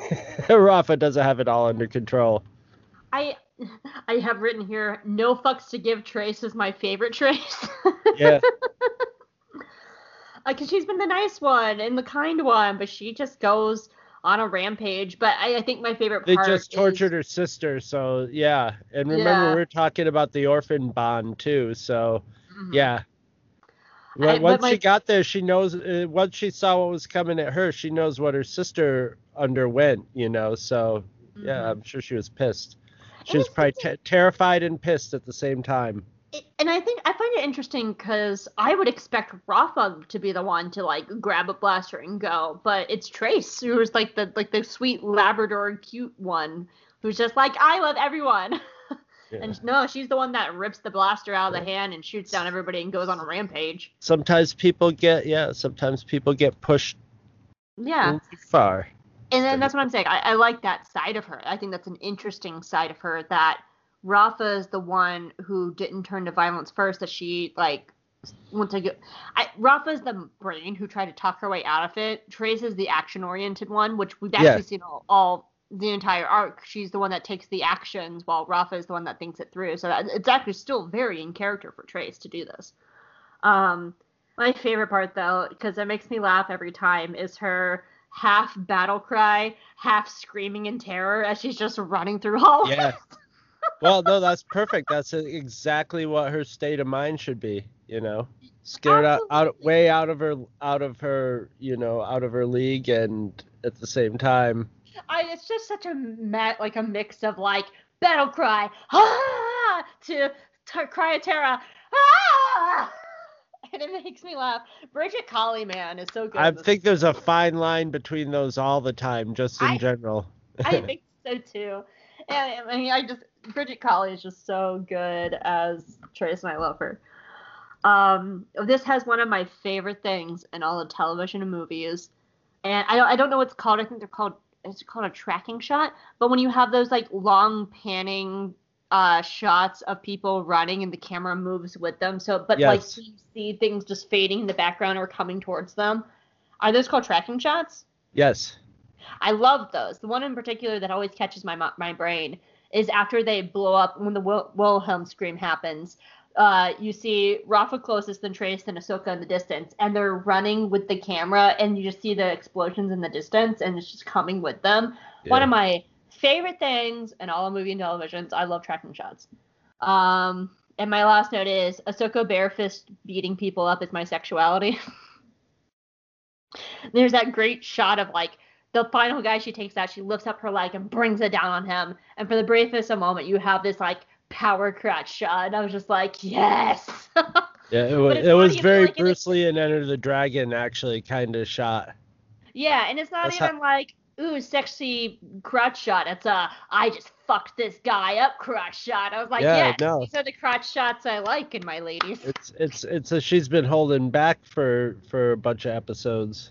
Rafa doesn't have it all under control. I I have written here no fucks to give Trace is my favorite Trace. Yeah. like 'cause she's been the nice one and the kind one, but she just goes on a rampage. But I, I think my favorite They just is- tortured her sister, so yeah. And remember Yeah. we are talking about the orphan bond too, so Mhm. Yeah. I- Once my- she got there, she knows. Uh, once she saw what was coming at her, she knows what her sister underwent. You know, so yeah, Mhm. I'm sure she was pissed. She And was probably terrified and pissed at the same time. It- and I think I find it interesting because I would expect Rafa to be the one to like grab a blaster and go, but it's Trace who's like the like the sweet Labrador cute one who's just like I love everyone. Yeah. And no, she's the one that rips the blaster out of the hand and shoots down everybody and goes on a rampage. Sometimes people get yeah. Sometimes people get pushed Yeah. far. And then that's what I'm saying. I, I like that side of her. I think that's an interesting side of her that Rafa is the one who didn't turn to violence first, that she like went to get, I Rafa's the brain who tried to talk her way out of it. Trace is the action oriented one, which we've actually Yeah. seen all, all the entire arc. She's the one that takes the actions while Rafa is the one that thinks it through. So that, it's actually still very in character for Trace to do this. Um my favorite part though, because it makes me laugh every time, is her half battle cry, half screaming in terror as she's just running through hallways. Yeah. well, no, that's perfect. That's exactly what her state of mind should be. You know, scared out, out, way out of her, out of her, you know, out of her league, and at the same time, I, it's just such a ma- like a mix of like battle cry ah to t- cry of terror ah and it makes me laugh. Brigitte Kali, man, is so good. I think there's a fine line between those all the time, just in I- general. I think so too. And I mean, I just Brigitte Kali is just so good as Trace, and I love her. Um, this has one of my favorite things in all of television and movies, and I don't, I don't know what it's called. I think they're called it's called a tracking shot. But when you have those like long panning uh, shots of people running and the camera moves with them, so but like you see things just fading in the background or coming towards them. Are those called tracking shots? yes. I love those. The one in particular that always catches my my brain is after they blow up when the Wil- Wilhelm scream happens. Uh, you see Rafa closest, then Trace, then Ahsoka in the distance, and they're running with the camera, and you just see the explosions in the distance, and it's just coming with them. One of my favorite things in all movie and televisions. I love tracking shots. Um, and my last note is Ahsoka barefist beating people up is my sexuality. There's that great shot of like the final guy she takes out, she lifts up her leg and brings it down on him. And for the briefest of moment, you have this like power crotch shot. And I was just like, yes. Yeah, it was, it was funny, I feel very like Bruce Lee and Enter the Dragon actually kind of shot. yeah, and it's not That's how- even like, ooh, sexy crotch shot. It's a, I just fucked this guy up crotch shot. I was like, Yeah, yes, no. these are the crotch shots I like in my ladies. It's it's it's a she's been holding back for for a bunch of episodes.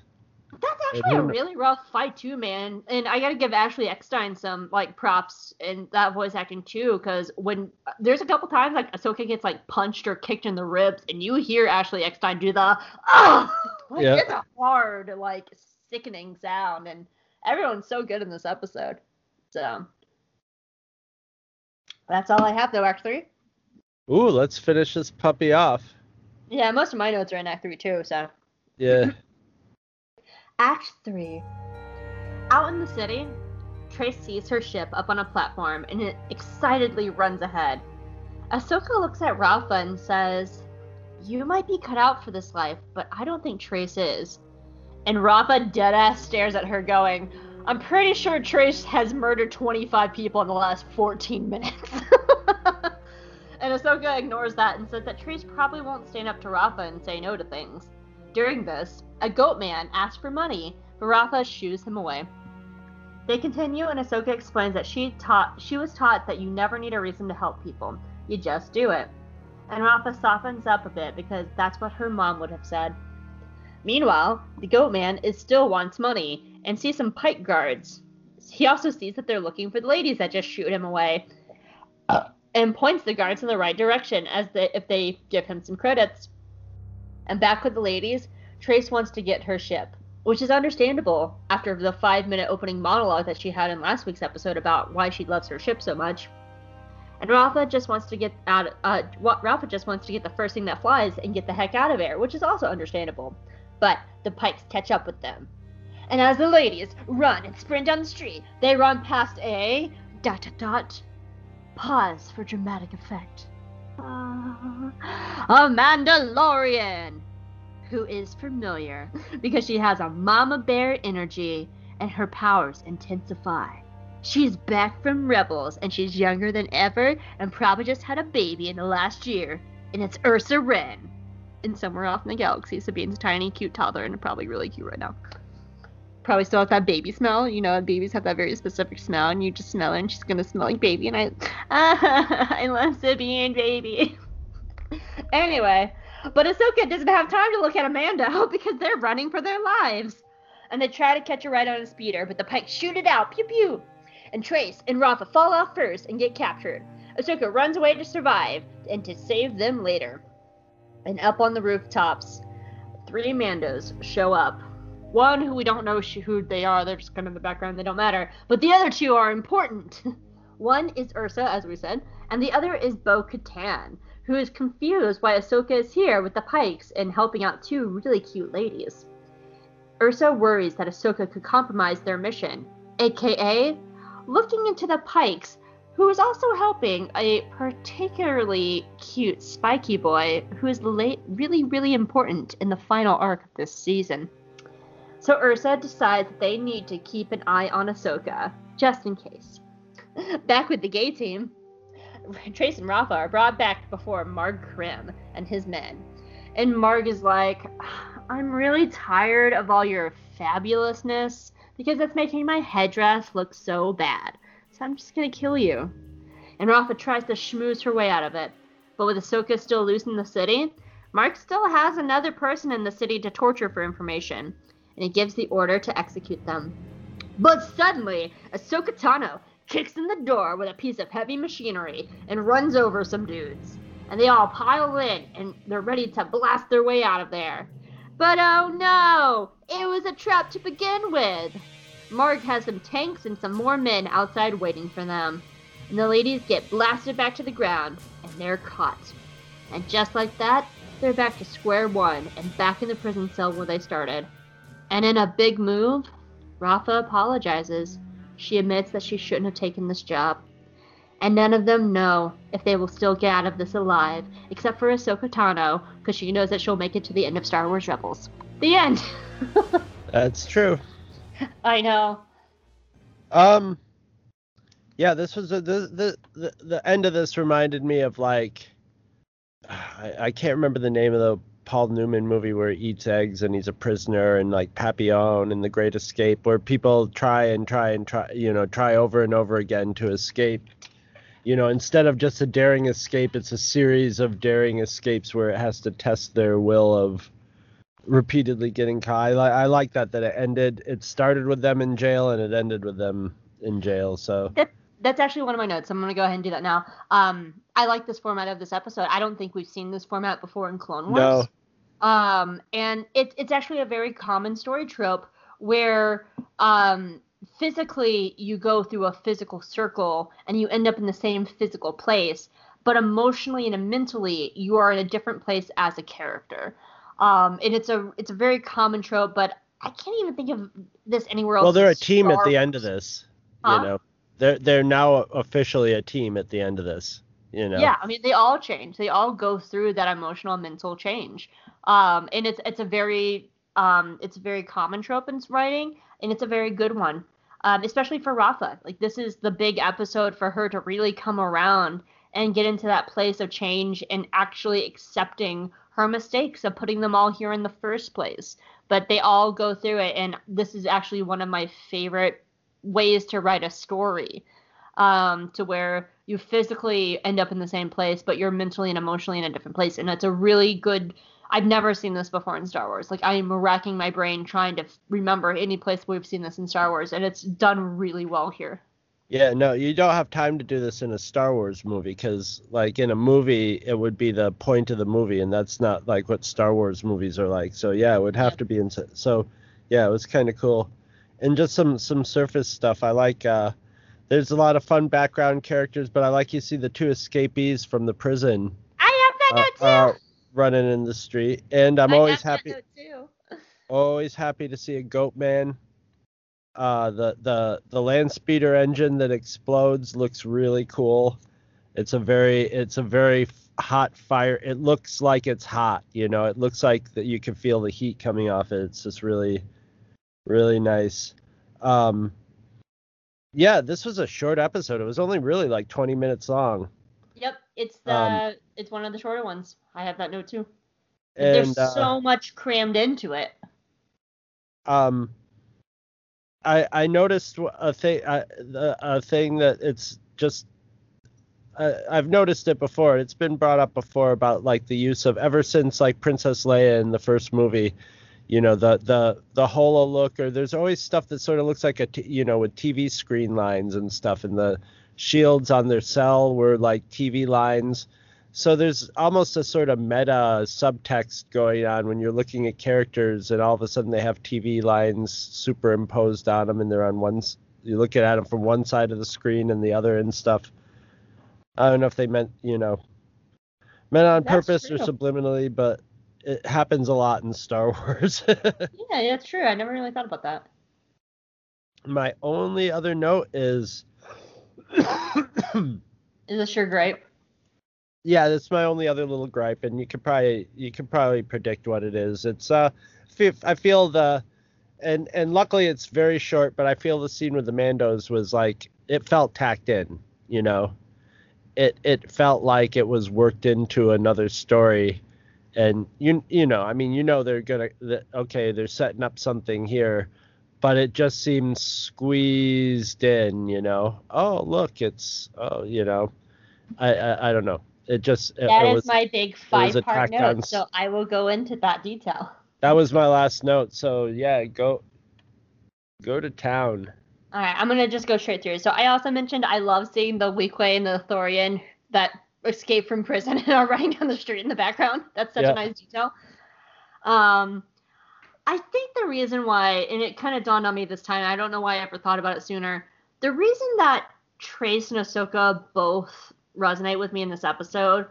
That's actually a really rough fight too, man. And I gotta give Ashley Eckstein some like props in that voice acting too, because when there's a couple times like Ahsoka gets like punched or kicked in the ribs, and you hear Ashley Eckstein do the oh, like, Yeah. it's a hard, like sickening sound, and everyone's so good in this episode. So that's all I have though. Act three. Ooh, let's finish this puppy off. Yeah, most of my notes are in Act three too. So. Yeah. Act 3. Out in the city, Trace sees her ship up on a platform and it excitedly runs ahead. Ahsoka looks at Rafa and says, You might be cut out for this life, but I don't think Trace is. And Rafa deadass stares at her, going, I'm pretty sure Trace has murdered 25 people in the last 14 minutes. and Ahsoka ignores that and says that Trace probably won't stand up to Rafa and say no to things. During this, a goat man asks for money, but Rafa shoos him away. They continue, and Ahsoka explains that she taught she was taught that you never need a reason to help people. You just do it. And Rafa softens up a bit because that's what her mom would have said. Meanwhile, the goat man is still wants money and sees some pike guards. He also sees that they're looking for the ladies that just shoot him away. And points the guards in the right direction as they, if they give him some credits. And back with the ladies, Trace wants to get her ship, which is understandable after the five minute opening monologue that she had in last week's episode about why she loves her ship so much. And Rafa just wants to get out. Uh, what Rafa just wants to get the first thing that flies and get the heck out of there, which is also understandable. But the Pikes catch up with them, and as the ladies run and sprint down the street, they run past a dot dot dot. Pause for dramatic effect. Uh, a Mandalorian who is familiar because she has a mama bear energy and her powers intensify. She's back from Rebels and she's younger than ever and probably just had a baby in the last year. And it's Ursa Wren. And somewhere off in the galaxy, Sabine's a tiny, cute toddler and probably really cute right now. Probably still has that baby smell. You know, babies have that very specific smell, and you just smell it, and she's gonna smell like baby. And I, I love Sabine, baby. anyway, but Ahsoka doesn't have time to look at a Mando because they're running for their lives. And they try to catch her right on a speeder, but the pikes shoot it out. Pew pew. And Trace and Rafa fall off first and get captured. Ahsoka runs away to survive and to save them later. And up on the rooftops, three Mandos show up. One who we don't know who they are, they're just kind of in the background, they don't matter. But the other two are important. One is Ursa, as we said, and the other is Bo Katan, who is confused why Ahsoka is here with the Pikes and helping out two really cute ladies. Ursa worries that Ahsoka could compromise their mission, aka looking into the Pikes, who is also helping a particularly cute spiky boy who is late, really, really important in the final arc of this season. So Ursa decides that they need to keep an eye on Ahsoka, just in case. Back with the gay team, Trace and Rafa are brought back before Marg Krim and his men. And Marg is like, I'm really tired of all your fabulousness because it's making my headdress look so bad. I'm just gonna kill you. And Rafa tries to schmooze her way out of it. But with Ahsoka still loose in the city, Marg still has another person in the city to torture for information, and he gives the order to execute them. But suddenly, Ahsoka Tano kicks in the door with a piece of heavy machinery and runs over some dudes. And they all pile in and they're ready to blast their way out of there. But oh no! It was a trap to begin with! Marg has some tanks and some more men outside waiting for them. And the ladies get blasted back to the ground, and they're caught. And just like that, they're back to square one and back in the prison cell where they started. And in a big move, Rafa apologizes. She admits that she shouldn't have taken this job. And none of them know if they will still get out of this alive, except for Ahsoka Tano, because she knows that she'll make it to the end of Star Wars Rebels. The end! That's true. I know. Um, yeah, this was a, the, the the end of this reminded me of like, I, I can't remember the name of the Paul Newman movie where he eats eggs and he's a prisoner and like Papillon and The Great Escape where people try and try and try you know try over and over again to escape. You know, instead of just a daring escape, it's a series of daring escapes where it has to test their will of repeatedly getting caught. I, li- I like that that it ended. It started with them in jail and it ended with them in jail. So That that's actually one of my notes. I'm gonna go ahead and do that now. Um, I like this format of this episode. I don't think we've seen this format before in Clone Wars. no, Um, and it, it's actually a very common story trope where um, physically you go through a physical circle and you end up in the same physical place, but emotionally and mentally you are in a different place as a character. Um, and it's a it's a very common trope, but I can't even think of this anywhere else. well, they're a team at Star the end of this. Huh? You know, they're they're now officially a team at the end of this. You know. Yeah, I mean they all change. They all go through that emotional mental change. Um, and it's it's a very um, it's a very common trope in writing, and it's a very good one. Um, especially for Rafa. Like this is the big episode for her to really come around and get into that place of change and actually accepting her mistakes of putting them all here in the first place. But they all go through it, and this is actually one of my favorite ways to write a story um, to where you physically end up in the same place, but you're mentally and emotionally in a different place. And it's a really good. I've never seen this before in Star Wars. Like I am racking my brain trying to remember any place we've seen this in Star Wars, and it's done really well here. Yeah, no, you don't have time to do this in a Star Wars movie because, like, in a movie, it would be the point of the movie, and that's not like what Star Wars movies are like. So yeah, it would have to be in. So yeah, it was kind of cool, and just some some surface stuff. I like. uh There's a lot of fun background characters, but I like you see the two escapees from the prison I have that uh, note too. uh, running in the street, and I'm I always happy. That note too. always happy to see a goat man uh the the the land speeder engine that explodes looks really cool. It's a very it's a very hot fire. It looks like it's hot you know? It looks like that you can feel the heat coming off it. It's just really really nice. Um yeah this was a short episode. It was only really like 20 minutes long. Yep, it's the Um, it's one of the shorter ones. I have that note too. and There's uh, so much crammed into it. um i i noticed a thing the- a thing that it's just I, I've noticed it before. It's been brought up before about like the use of ever since like Princess Leia in the first movie, you know the the the holo look or there's always stuff that sort of looks like a t- you know with TV screen lines and stuff and the shields on their cell were like TV lines. So there's almost a sort of meta subtext going on when you're looking at characters and all of a sudden they have TV lines superimposed on them and they're on one you're looking at them from one side of the screen and the other and stuff. I don't know if they meant, you know, meant on That's purpose or subliminally, but it happens a lot in Star Wars. Yeah, that's true. I never really thought about that. My only other note is Is this your gripe? Yeah, that's my only other little gripe, and you could probably you could probably predict what it is. It's uh, I feel the, and and luckily it's very short, but I feel the scene with the Mandos was like it felt tacked in, you know, it it felt like it was worked into another story, and you you know, I mean, you know, they're gonna that, okay, they're setting up something here. But it just seems squeezed in, you know. Oh, look, it's oh, you know, I I, I don't know. It just it, That it is was my big five part note, on so I will go into that detail. that was my last note. So yeah, go go to town. All right, I'm gonna just go straight through. So I also mentioned I love seeing the Weequay and the Ithorian that escape from prison and are running down the street in the background. That's such Yeah. a nice detail. Um, I think the reason why, and it kind of dawned on me this time, I don't know why I ever thought about it sooner. The reason that Trace and Ahsoka both resonate with me in this episode,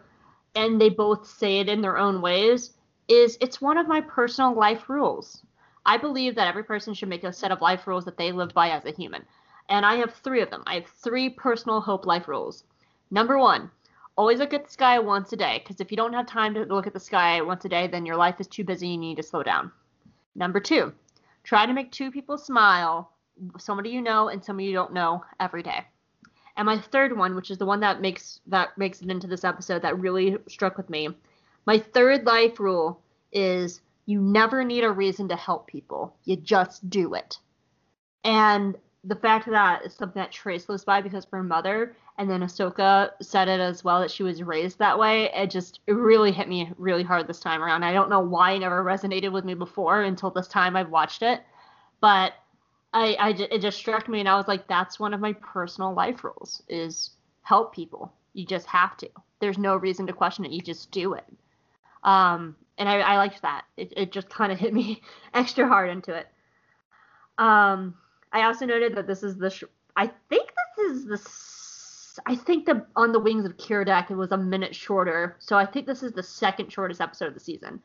and they both say it in their own ways, is it's one of my personal life rules. I believe that every person should make a set of life rules that they live by as a human. And I have three of them. I have three personal hope life rules. Number one, always look at the sky once a day, because if you don't have time to look at the sky once a day, then your life is too busy and you need to slow down. Number two, try to make two people smile, somebody you know and somebody you don't know, every day. And my third one, which is the one that makes that makes it into this episode that really struck with me, my third life rule is you never need a reason to help people. You just do it. And the fact of that is something that Trace lives by because her mother. and then Ahsoka said it as well that she was raised that way. It just it really hit me really hard this time around. I don't know why it never resonated with me before until this time I've watched it, but I, I it just struck me and I was like, that's one of my personal life rules is help people. You just have to. There's no reason to question it. You just do it. Um, and I, I liked that. It, it just kind of hit me extra hard into it. Um, I also noted that this is the. Sh- I think this is the. I think the on the wings of Keeradak it was a minute shorter, so I think this is the second shortest episode of the season,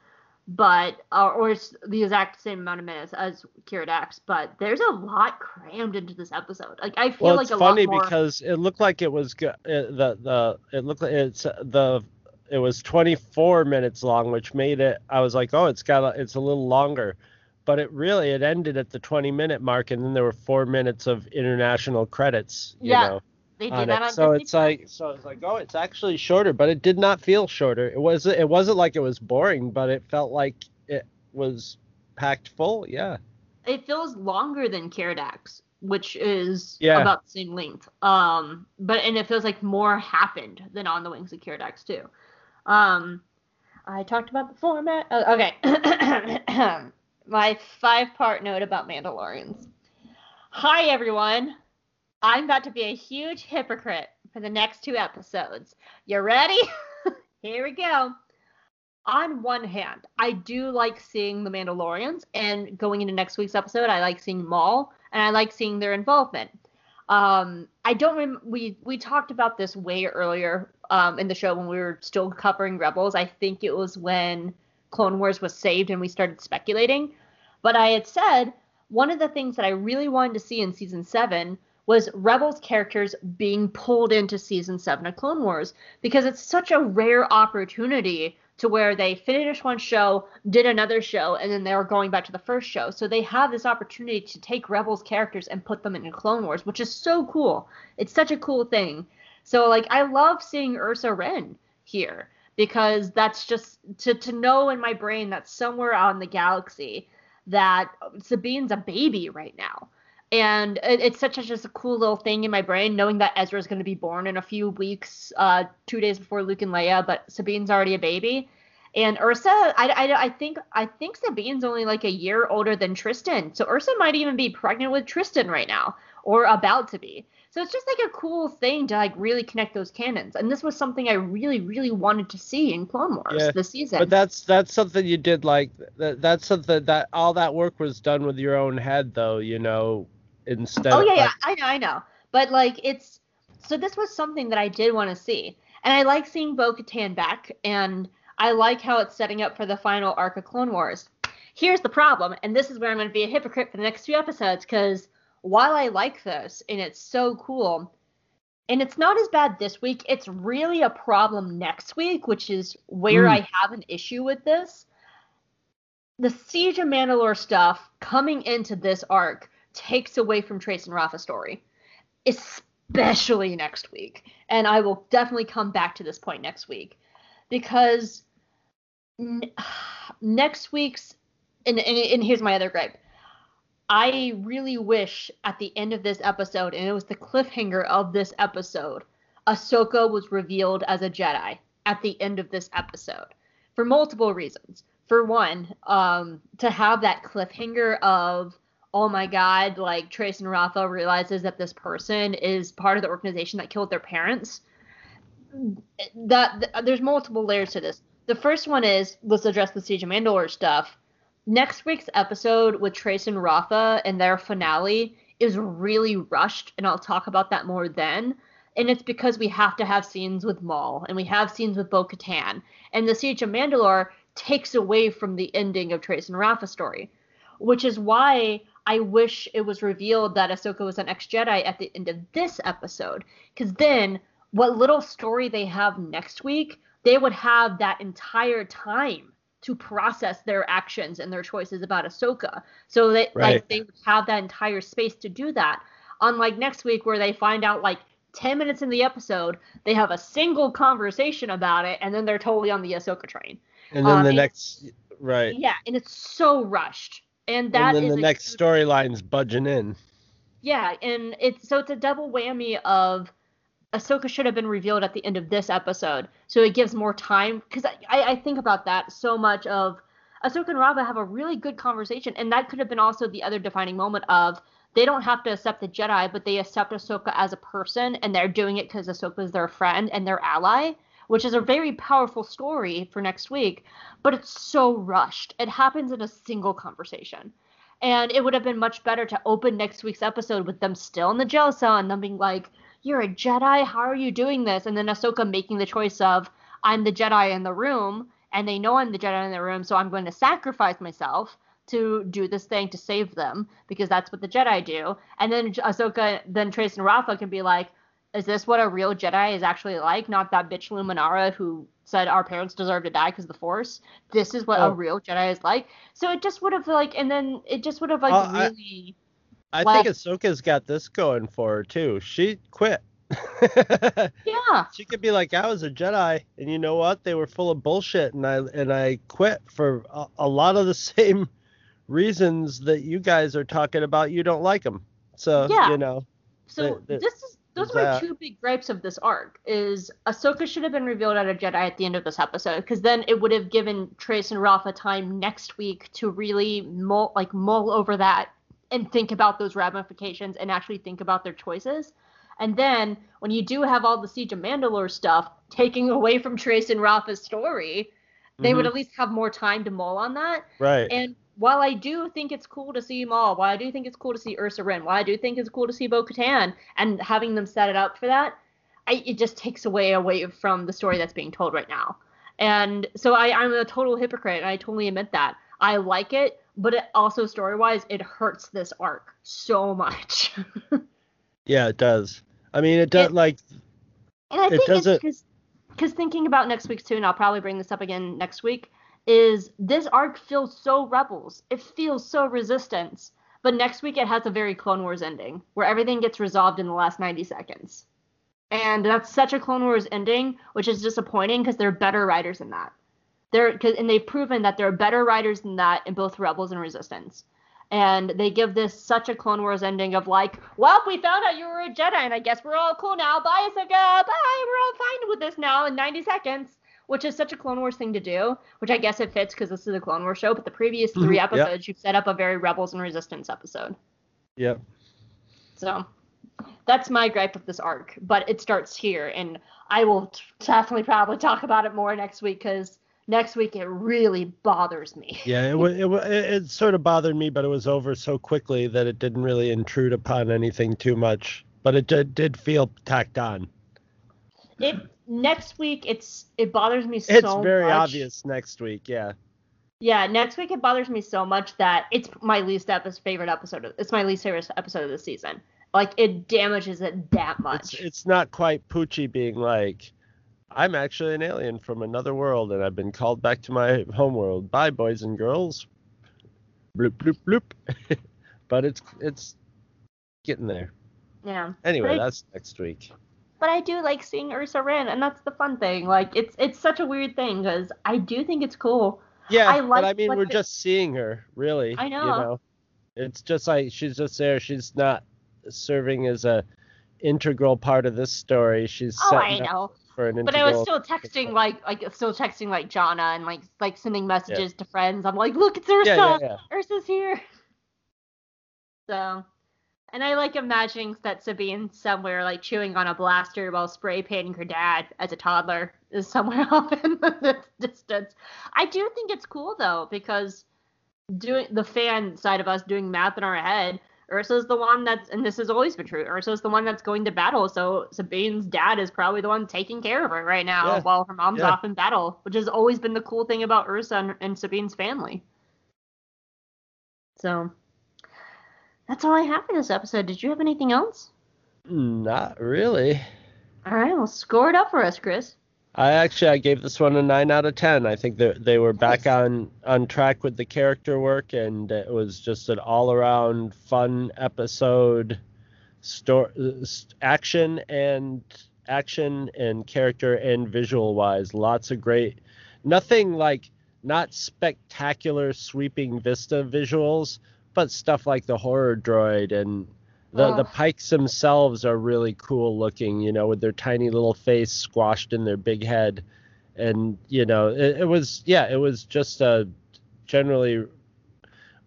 but uh, or it's the exact same amount of minutes as Keeradaks. But there's a lot crammed into this episode. Like I feel Well, like it's a funny lot more. It's funny because it looked like it was go- uh, the the it looked like it's uh, the it was 24 minutes long, which made it. I was like, oh, it's got a, it's a little longer, but it really it ended at the 20 minute mark, and then there were four minutes of international credits. You Yeah, know, they did on that it. on So Disney it's like so it's like oh, it's actually shorter, but it did not feel shorter. It was it wasn't like it was boring, but it felt like it was packed full. Yeah. it feels longer than Keeradaks, which is Yeah. about the same length. Um, but and it feels like more happened than on the wings of Keeradaks too. Um, I talked about the format. Oh, okay, my five-part note about Mandalorians. Hi everyone, I'm about to be a huge hypocrite for the next two episodes. You ready? Here we go on one hand, I do like seeing the Mandalorians, and going into next week's episode, I like seeing Maul, and I like seeing their involvement. Um, I don't rem- we we talked about this way earlier um, in the show when we were still covering Rebels. I think it was when Clone Wars was saved and we started speculating. But I had said one of the things that I really wanted to see in season seven was Rebels characters being pulled into season seven of Clone Wars because it's such a rare opportunity to where they finish one show, did another show, and then they're going back to the first show. So they have this opportunity to take Rebels characters and put them into Clone Wars, which is so cool. It's such a cool thing. So like I love seeing Ursa Wren here because that's just to to know in my brain that somewhere out in the galaxy that Sabine's a baby right now. And it, it's such a just a cool little thing in my brain, knowing that Ezra is going to be born in a few weeks, uh, two days before Luke and Leia, but Sabine's already a baby. And Ursa, I, I, I think I think Sabine's only like a year older than Tristan, so Ursa might even be pregnant with Tristan right now, or about to be. So it's just like a cool thing to like really connect those canons. And this was something I really, really wanted to see in Clone Wars Yeah, this season. But that's that's something you did like that, that's something that all that work was done with your own head though, you know, instead Oh yeah, yeah, like, I know, I know. But like it's so this was something that I did want to see. And I like seeing Bo Katan back and I like how it's setting up for the final arc of Clone Wars. Here's the problem, and this is where I'm gonna be a hypocrite for the next few episodes, because while I like this and it's so cool, and it's not as bad this week, it's really a problem next week, which is where Mm. I have an issue with this. The Siege of Mandalore stuff coming into this arc takes away from Trace and Rafa's story, especially next week. And I will definitely come back to this point next week because n- next week's and, and and here's my other gripe. I really wish at the end of this episode, and it was the cliffhanger of this episode, Ahsoka was revealed as a Jedi at the end of this episode for multiple reasons. For one, um, to have that cliffhanger of, oh my god, like Trace and Rafa realizes that this person is part of the organization that killed their parents. That th- there's multiple layers to this. The first one is let's address the Siege of Mandalore stuff next week's episode with Trace and Rafa and their finale is really rushed, and I'll talk about that more then. And it's because we have to have scenes with Maul and we have scenes with Bo Katan. And the Siege of Mandalore takes away from the ending of Trace and Rafa's story, which is why I wish it was revealed that Ahsoka was an ex Jedi at the end of this episode. Because then, what little story they have next week, they would have that entire time to process their actions and their choices about Ahsoka. So that Right. like they have that entire space to do that. Unlike next week where they find out like 10 minutes in the episode, they have a single conversation about it and then they're totally on the Ahsoka train. and then um, the it- next right. Yeah, and it's so rushed. And that and then is the next huge- storyline's budging in. Yeah, and it's so it's a double whammy of Ahsoka should have been revealed at the end of this episode, so it gives more time. Because I, I, I think about that so much. Of Ahsoka and Rafa have a really good conversation, and that could have been also the other defining moment of they don't have to accept the Jedi, but they accept Ahsoka as a person, and they're doing it because Ahsoka is their friend and their ally, which is a very powerful story for next week. But it's so rushed; it happens in a single conversation. And it would have been much better to open next week's episode with them still in the jail cell and them being like, You're a Jedi? How are you doing this? And then Ahsoka making the choice of, I'm the Jedi in the room, and they know I'm the Jedi in the room, so I'm going to sacrifice myself to do this thing to save them because that's what the Jedi do. And then Ahsoka, then Trace and Rafa can be like, is this what a real Jedi is actually like? Not that bitch Luminara who said our parents deserve to die because of the Force. This is what Oh. a real Jedi is like. So it just would have like, and then it just would have like oh, I- really. I Well- think Ahsoka's got this going for her too. She quit. Yeah. she could be like, I was a Jedi, and you know what? They were full of bullshit, and I and I quit for a, a lot of the same reasons that you guys are talking about. You don't like them, so Yeah. you know. So There- there- this is those are my that. two big gripes of this arc. Is Ahsoka should have been revealed as a Jedi at the end of this episode, because then it would have given Trace and Rafa time next week to really mull like mull over that and think about those ramifications and actually think about their choices. And then when you do have all the Siege of Mandalore stuff taking away from Trace and Rafa's story, they would Mhm. at least have more time to mull on that. Right. And while I do think it's cool to see Maul, while I do think it's cool to see Ursa Wren, while I do think it's cool to see Bo Katan, and having them set it up for that, I, it just takes away away from the story that's being told right now. And so I, I'm a total hypocrite, and I totally admit that. I like it, but it also story wise, it hurts this arc so much. yeah, it does. I mean, it does It- like And I It think doesn't- it's because thinking about next week too, and I'll probably bring this up again next week, is this arc feels so rebels. It feels so resistance. But next week it has a very Clone Wars ending where everything gets resolved in the last 90 seconds. And that's such a Clone Wars ending, which is disappointing because there are better writers than that. They're, cause, and they've proven that there are better writers than that in both Rebels and Resistance. And they give this such a Clone Wars ending of like, well, we found out you were a Jedi, and I guess we're all cool now. Bye, Ahsoka. Bye. We're all fine with this now in 90 seconds, which is such a Clone Wars thing to do. Which I guess it fits because this is a Clone Wars show. But the previous Mhm, three episodes, you've set up a very Rebels and Resistance episode. Yep. So that's my gripe with this arc. But it starts here, and I will t- definitely probably talk about it more next week because next week it really bothers me. Yeah, it, wa- it, wa- it, it sort of bothered me, but it was over so quickly that it didn't really intrude upon anything too much. But it did, did feel tacked on. It next week it's it bothers me so much. It's very much. obvious next week. Yeah. Yeah, next week it bothers me so much that it's my least episode, favorite episode. Of, it's my least favorite episode of the season. Like it damages it that much. it's not quite Poochie being like, I'm actually an alien from another world and I've been called back to my homeworld. Bye, boys and girls. Bloop bloop bloop. but it's it's getting there. yeah. Anyway, But that's next week. But I do like seeing Ursa Wren, and that's the fun thing. Like it's it's such a weird thing because I do think it's cool. Yeah, I but I mean, we're the- just seeing her, really. I know. You know. it's just like she's just there. She's not serving as a integral part of this story. She's Oh, I know. for an But. I was still texting like like still texting like Jana and like like sending messages to friends. I'm like, look, it's Ursa. yeah, yeah, yeah. Ursa's here. So, and I like imagining that Sabine's somewhere like chewing on a blaster while spray painting her dad as a toddler is somewhere off in the distance. I do think it's cool though because doing the fan side of us doing math in our head. Ursa's the one that's, and this has always been true. Ursa's the one that's going to battle, so Sabine's dad is probably the one taking care of her right now Yeah. while her mom's Yeah. off in battle, which has always been the cool thing about Ursa and, and Sabine's family. So that's all I have for this episode. Did you have anything else? Not really. All right, well, score it up for us, Chris. I actually I gave this one a nine out of ten. I think that they were back on on track with the character work, and it was just an all around fun episode. Story, action and action and character and visual wise, lots of great. Nothing like not spectacular sweeping vista visuals, but stuff like the horror droid and The the pikes themselves are really cool looking, you know, with their tiny little face squashed in their big head, and you know, it, it was yeah, it was just uh, generally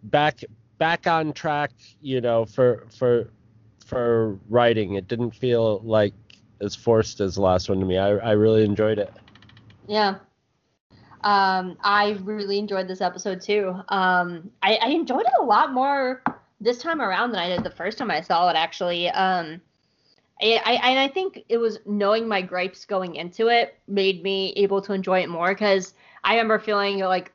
back back on track, you know, for for for writing. It didn't feel like as forced as the last one to me. I I really enjoyed it. Yeah. Um, I really enjoyed this episode too. Um, I, I enjoyed it a lot more this time around than I did the first time I saw it. Actually, um, I, I and I think it was knowing my gripes going into it made me able to enjoy it more because I remember feeling like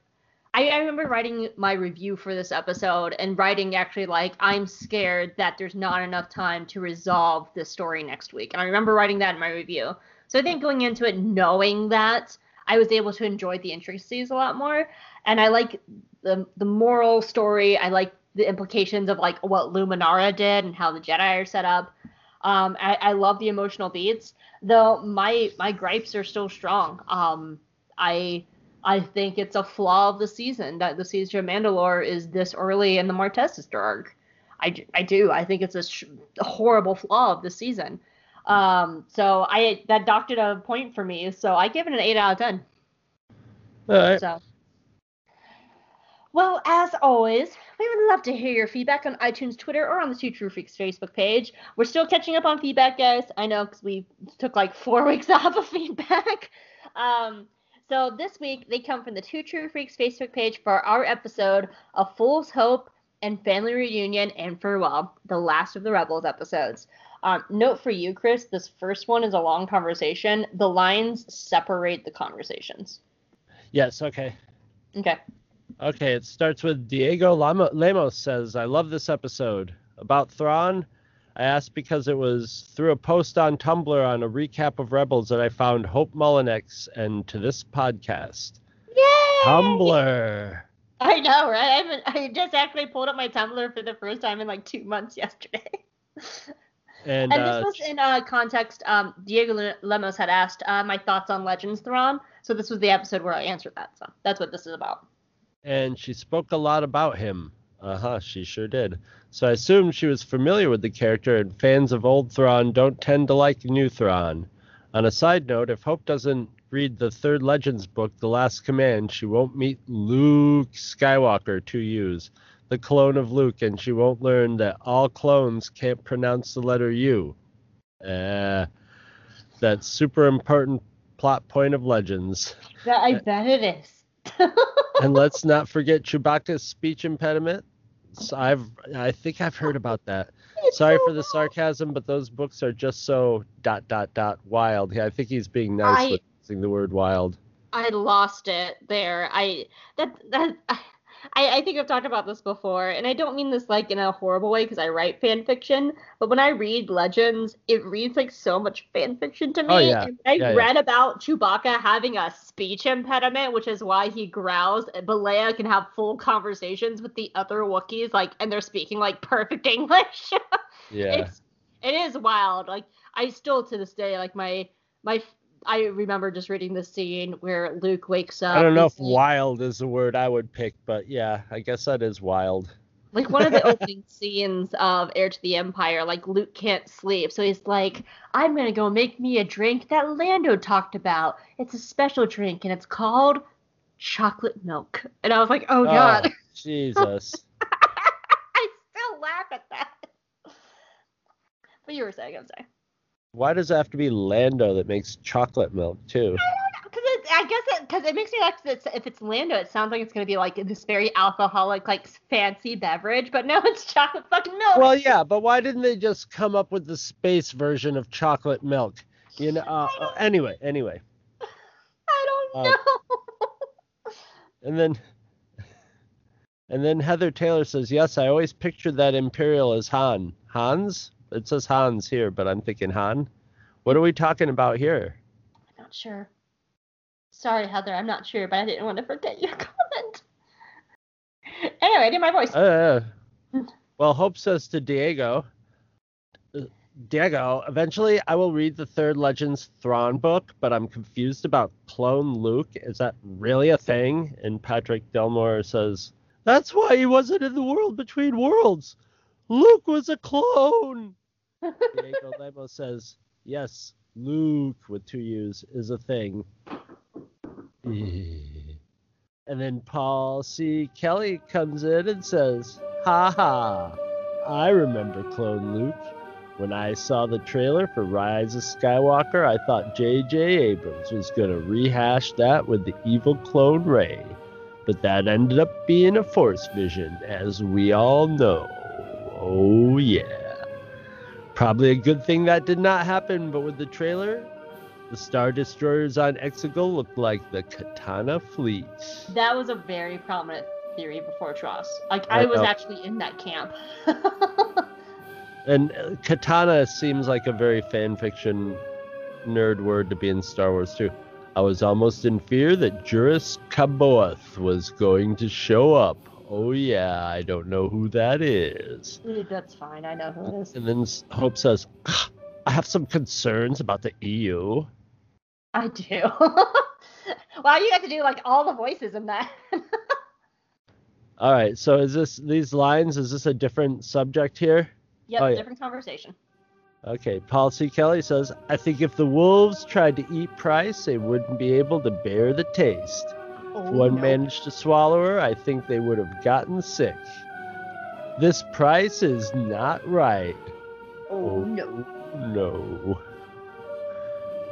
I, I remember writing my review for this episode and writing actually like I'm scared that there's not enough time to resolve this story next week, and I remember writing that in my review. So I think going into it knowing that I was able to enjoy the intricacies a lot more, and I like the the moral story. I like the implications of like what Luminara did and how the Jedi are set up. Um, I, I love the emotional beats, though my my gripes are still strong. Um, I I think it's a flaw of the season that the Siege of Mandalore is this early in the Martez sister arc. I, I do. I think it's a, sh- a horrible flaw of the season. Um, so I that docked it a point for me. So I give it an eight out of ten. All right. So. Well, as always, we would love to hear your feedback on iTunes, Twitter, or on the Two True Freaks Facebook page. We're still catching up on feedback, guys. I know because we took like four weeks off of feedback. Um, so this week they come from the Two True Freaks Facebook page for our episode of Fool's Hope and Family Reunion and Farewell, the last of the Rebels episodes. Um, note for you, Chris, this first one is a long conversation. The lines separate the conversations. Yes. Okay. Okay. Okay, it starts with Diego Lamo- Lemos says, I love this episode. About Thrawn, I asked because it was through a post on Tumblr on a recap of Rebels that I found Hope Mullinax and to this podcast. Yay! Tumblr. I know, right? I, haven't, I just actually pulled up my Tumblr for the first time in like two months yesterday. And, And uh, this was in uh, context. Um, Diego Lemos had asked uh, my thoughts on Legends Thrawn, so this was the episode where I answered that. So that's what this is about. and she spoke a lot about him. Uh huh, she sure did. So I assumed she was familiar with the character, and fans of old Thrawn don't tend to like new Thrawn. On a side note, if Hope doesn't read the third Legends book, The Last Command, she won't meet Luke Skywalker, two U's, the clone of Luke, and she won't learn that all clones can't pronounce the letter U. Uh, that's super important plot point of Legends. That, I bet it is. and let's not forget Chewbacca's speech impediment. So I've I think I've heard about that. Sorry for the sarcasm, but those books are just so dot dot dot wild. Yeah, I think he's being nice I- with using the word wild. I lost it there. I that that I, I I think I've talked about this before, and I don't mean this like in a horrible way because I write fan fiction, but when I read Legends, it reads like so much fan fiction to oh, me. Oh, yeah. And I Yeah, yeah. read about Chewbacca having a speech impediment, which is why he growls, but Leia can have full conversations with the other Wookiees, like, and they're speaking like perfect English. Yeah. it's it is wild. Like I still to this day like my my I remember just reading the scene where Luke wakes up. I don't know if wild is the word I would pick, but yeah, I guess that is wild. like one of the opening scenes of Heir to the Empire, like Luke can't sleep, so he's like, "I'm gonna go make me a drink that Lando talked about. It's a special drink, and it's called chocolate milk." And I was like, "Oh, oh God!" Jesus. I still laugh at that. But you were saying, I'm sorry. Why does it have to be Lando that makes chocolate milk too? I guess because it, makes me like if it's Lando, it sounds like it's gonna be like this very alcoholic, like fancy beverage, but no, it's chocolate fucking milk. Well, yeah, but why didn't they just come up with the space version of chocolate milk? You know. Uh, uh, anyway, anyway, I don't uh, know. and then, and then Heather Taylor says, "Yes, I always pictured that Imperial as Han. Hans? It says Hans here, but I'm thinking Han. What are we talking about here? I'm not sure. Sorry, Heather, I'm not sure, but I didn't want to forget your comment. Anyway, I did my voice. Uh, well, Hope says to Diego, uh, Diego, eventually I will read the third Legends Thrawn book, but I'm confused about Clone Luke. Is that really a thing? And Patrick Delmore says, That's why he wasn't in the world between worlds. Luke was a clone. Diego Lemos says, yes, Luke with two U's is a thing. And then Paul C. Kelly comes in and says, Ha ha, I remember Clone Luke. When I saw the trailer for Rise of Skywalker, I thought J.J. Abrams was going to rehash that with the evil clone Ray. But that ended up being a Force vision, as we all know. Oh, yeah. Probably a good thing that did not happen, but with the trailer, the Star Destroyers on Exegol looked like the Katana fleet. That was a very prominent theory before TROS. Like I I was know. actually in that camp. And uh, Katana seems like a very fan fiction nerd word to be in Star Wars too. I was almost in fear that Joruus C'baoth was going to show up. Oh yeah, I don't know who that is. Mm, that's fine. I know who it is. And then Hope says, ah, I have some concerns about the EU. I do. wow, you got to do like all the voices in that. All right, so is this these lines? Is this a different subject here? yep, Oh, yeah. different conversation. Okay, Paul C. Kelly says, I think if the wolves tried to eat Price, they wouldn't be able to bear the taste. Oh, If one no. managed to swallow her, I think they would have gotten sick. This Price is not right. Oh no. No.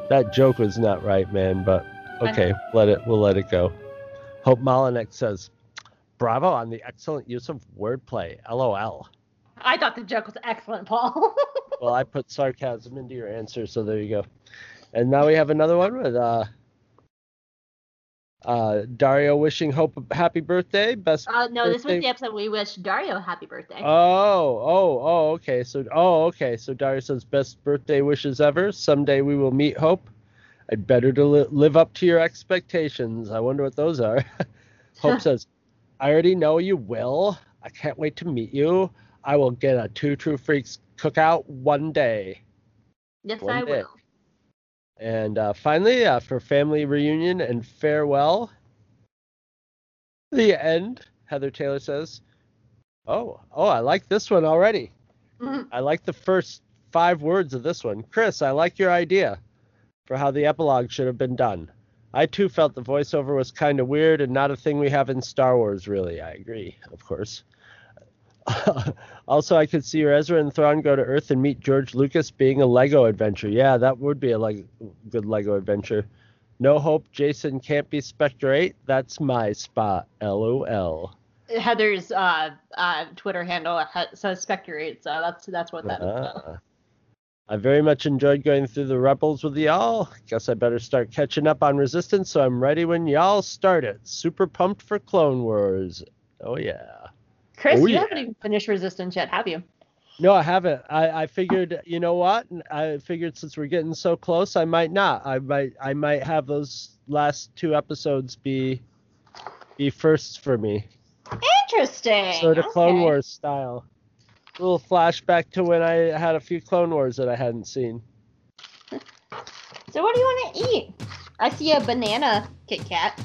That joke was not right, man, but okay, let it we'll let it go. Hope Mullinax says, Bravo on the excellent use of wordplay. LOL. I thought the joke was excellent, Paul. well, I put sarcasm into your answer, so there you go. And now we have another one with uh, uh, Dario wishing Hope a happy birthday. Best. uh, no, this was the episode we wished Dario happy birthday. Oh, oh, oh, okay. So, oh, okay. So Dario says best birthday wishes ever. Someday we will meet Hope. I'd better to li- live up to your expectations. I wonder what those are. Hope says, I already know you will. I can't wait to meet you. I will get a Two True Freaks cookout one day. yes, one I day. will. And uh, finally, after family reunion and farewell, the end, Heather Taylor says, Oh, oh, I like this one already. Mhm. I like the first five words of this one. Chris, I like your idea for how the epilogue should have been done. I too felt the voiceover was kind of weird and not a thing we have in Star Wars, really. I agree, of course. also, I could see Ezra and Thrawn go to Earth and meet George Lucas being a Lego adventure. Yeah, that would be a like good Lego adventure. No hope Jason can't be Spectre 8. That's my spot. LOL. Heather's uh, uh, Twitter handle ha- says Spectorate, so that's that's what that is. about. Ah. I very much enjoyed going through the Rebels with y'all. Guess I better start catching up on Resistance so I'm ready when y'all start it. Super pumped for Clone Wars. Oh, yeah. Chris, Oh, you yeah. haven't even finished Resistance yet, have you? No, I haven't. I, I figured, you know what? I figured since we're getting so close, I might not. I might I might have those last two episodes be be firsts for me. Interesting. Sort of Clone. Wars style. A little flashback to when I had a few Clone Wars that I hadn't seen. So what do you want to eat? I see a banana Kit Kat.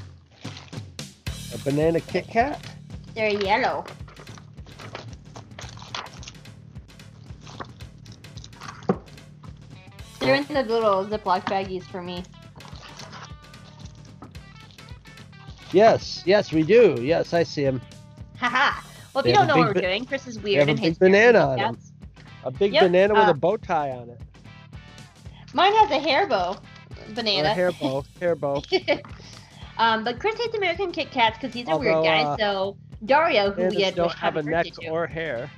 A banana Kit Kat? They're yellow. They're in the little Ziploc baggies for me. Yes, yes, we do. Yes, I see him. Haha. Well, if They you don't know what we're doing, Chris is weird a and big hates Kit banana on him. A big Yep, banana with uh, a bow tie on it. Mine has a hair bow Or banana. a hair bow. Hair bow. um, but Chris hates American Kit Kats because he's a weird Although, guy. uh, so Dario, who we had don't have a neck to, or hair.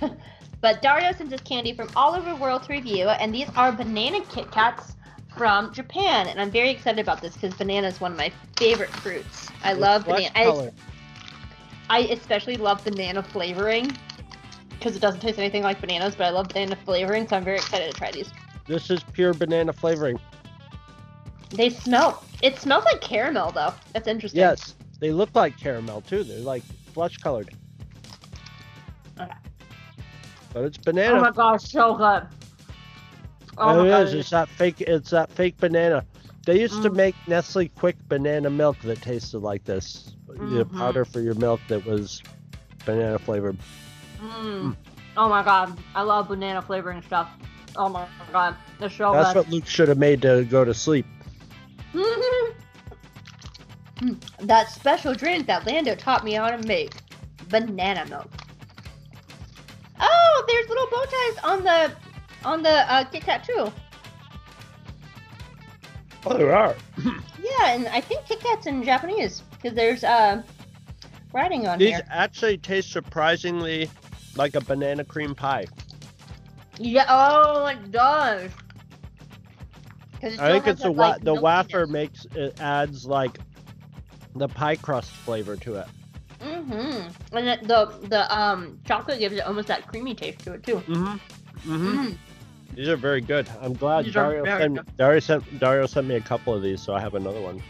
But Dario sends us candy from all over the world to review, and these are banana Kit Kats from Japan, and I'm very excited about this because banana is one of my favorite fruits. I love Flesh banana. I. I especially love banana flavoring because it doesn't taste anything like bananas, but I love banana flavoring, so I'm very excited to try these. This is pure banana flavoring. They smell. It smells like caramel though. That's interesting. Yes, they look like caramel too. They're like flesh colored. Okay. But it's banana. Oh my gosh, so good. Oh it my is. god. It's that fake. It's that fake banana. They used to Mm. make Nestle Quik banana milk that tasted like this. You know, Mhm. powder for your milk that was banana flavored. Mm. Oh my god, I love banana flavoring stuff. Oh my god, it's so That's good. what Luke should have made to go to sleep. Mm, that special drink that Lando taught me how to make. Banana milk. There's little bow ties on the on the uh, Kit Kat too. Oh, there are. Yeah, and I think Kit Kat's in Japanese because there's uh writing on These here. actually taste surprisingly like a banana cream pie. Yeah. Oh, it does. 'Cause it I think it's has the that, like, the wafer makes it adds like the pie crust flavor to it. Mm-hmm. And it, the the um chocolate gives it almost that creamy taste to it too. Mm-hmm. Mm-hmm. Mm. These are very good. I'm glad These Dario sent, good. Dario sent Dario sent me a couple of these, so I have another one.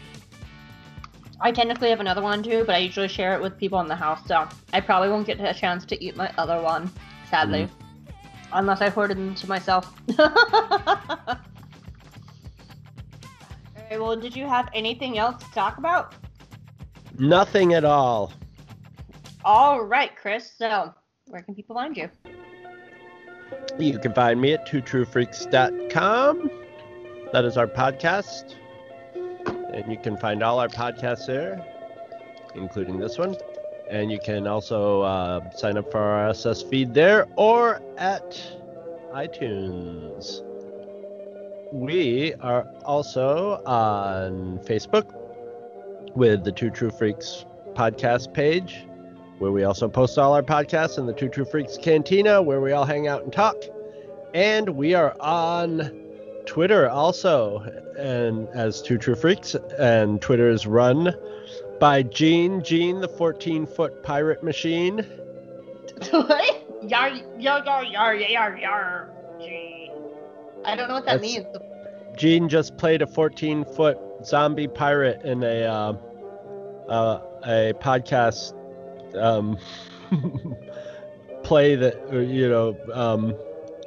I technically have another one too, but I usually share it with people in the house, so I probably won't get a chance to eat my other one, sadly. Unless I hoarded them to myself. Alright, well, did you have anything else to talk about? Nothing at all. Alright, Chris, so where can people find you? You can find me at twotruefreaks.com. That is our podcast. And you can find all our podcasts there, including this one. And you can also uh, sign up for our RSS feed there or at iTunes. We are also on Facebook with the Two True Freaks podcast page where we also post all our podcasts in the Two True Freaks Cantina, where we all hang out and talk. And we are on Twitter also, and as Two True Freaks, and Twitter is run by Gene, Gene, the 14 foot pirate machine. What? Yar, yar, yar, yar, yar, yar. Gee. I don't know what that That's- means. Gene just played a 14 foot zombie pirate in a uh, uh, a podcast um, play that or, you know um,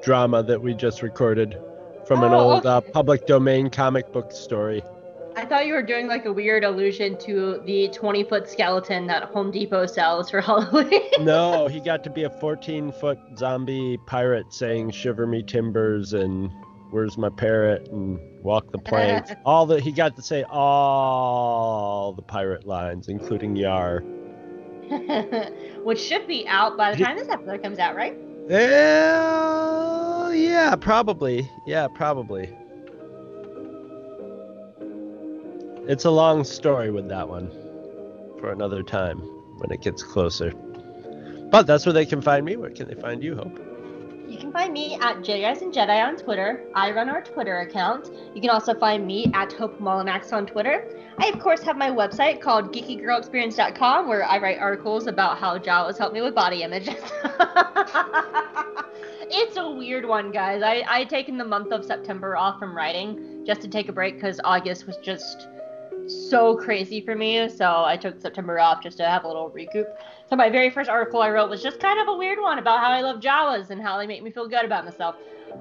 drama that we just recorded from an Oh, old uh, public domain comic book story. I thought you were doing like a weird allusion to the 20 foot skeleton that Home Depot sells for Halloween. No, he got to be a 14 foot zombie pirate saying "Shiver me timbers" and "Where's my parrot?" and "Walk the plank." all the he got to say all the pirate lines, including "Yar." Which should be out by the time this episode comes out, right? Well, yeah, probably. Yeah, probably. It's a long story with that one for another time when it gets closer. But that's where they can find me. Where can they find you, Hope? You can find me at Jaig Eyes and Jedi on Twitter. I run our Twitter account. You can also find me at Hope Mullinax on Twitter. I, of course, have my website called geekygirlexperience.com where I write articles about how Jawas helped me with body images. it's a weird one, guys. I, I taken the month of September off from writing just to take a break because August was just so crazy for me. So I took September off just to have a little recoup. So my very first article I wrote was just kind of a weird one about how I love Jawas and how they make me feel good about myself.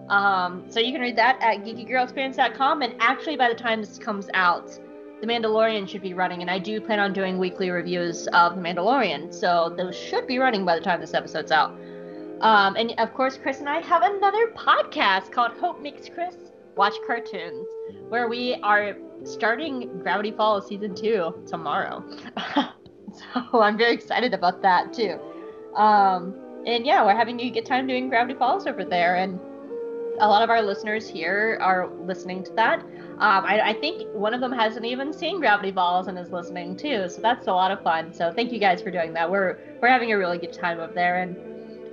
Um, so you can read that at geekygirlexperience.com. And actually, by the time this comes out, The Mandalorian should be running, and I do plan on doing weekly reviews of The Mandalorian. So those should be running by the time this episode's out. Um, and of course, Chris and I have another podcast called Hope Makes Chris Watch Cartoons, where we are starting Gravity Falls season two tomorrow. so I'm very excited about that too. Um, and yeah, we're having a good time doing Gravity Falls over there, and a lot of our listeners here are listening to that. Um, I, I think one of them hasn't even seen Gravity Falls and is listening too, so that's a lot of fun. So thank you guys for doing that. We're we're having a really good time over there, and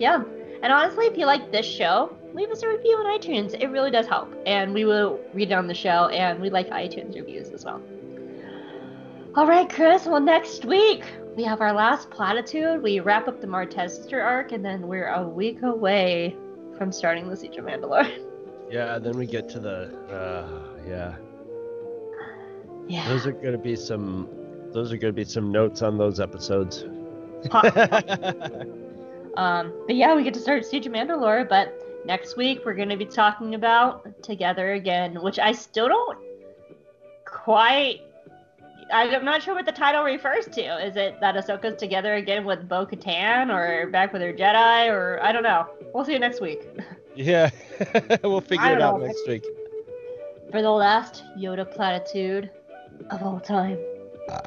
yeah. And honestly, if you like this show, leave us a review on iTunes. It really does help, and we will read it on the show. And we like iTunes reviews as well. All right, Chris. Well, next week we have our last platitude. We wrap up the Martez sister arc, and then we're a week away from starting the Siege of Mandalore. Yeah, then we get to the uh yeah. Yeah. Those are gonna be some those are gonna be some notes on those episodes. Um, but yeah, we get to start Siege of Mandalore. But next week we're going to be talking about Together Again, which I still don't quite I'm not sure what the title refers to. Is it that Ahsoka's together again with Bo Katan or back with her Jedi or I don't know. We'll see you next week. Yeah, we'll figure I it out know. next week. For the last Yoda platitude of all time. Uh, uh,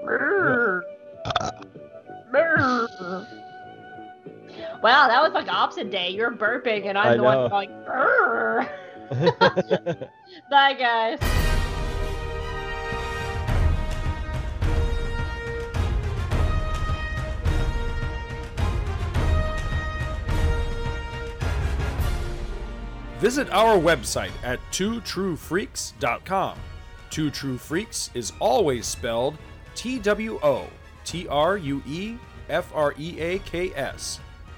uh, Brrr. Brrr. Wow, that was like opposite day. You're burping and I'm I the know. one going Brrr. Bye guys. Visit our website at twotruefreaks.com. Two True Freaks is always spelled T W O T R U E F R E A K S.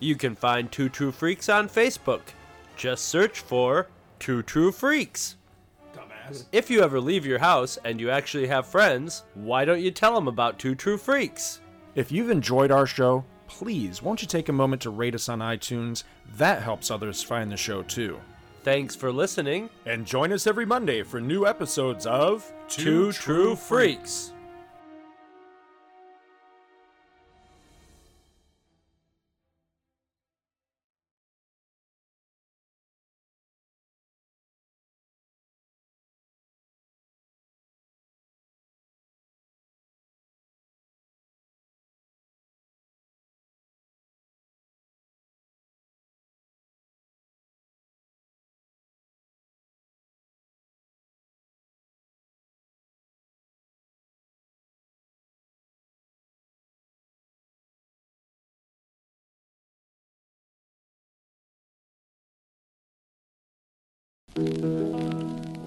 You can find Two True Freaks on Facebook. Just search for Two True Freaks. Dumbass. If you ever leave your house and you actually have friends, why don't you tell them about Two True Freaks? If you've enjoyed our show, please won't you take a moment to rate us on iTunes? That helps others find the show too. Thanks for listening. And join us every Monday for new episodes of Two True Freaks.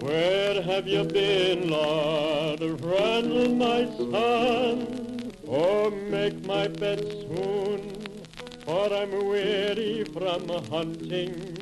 Where have you been, Lord? Run, my son. Oh, make my bed soon, for I'm weary from hunting.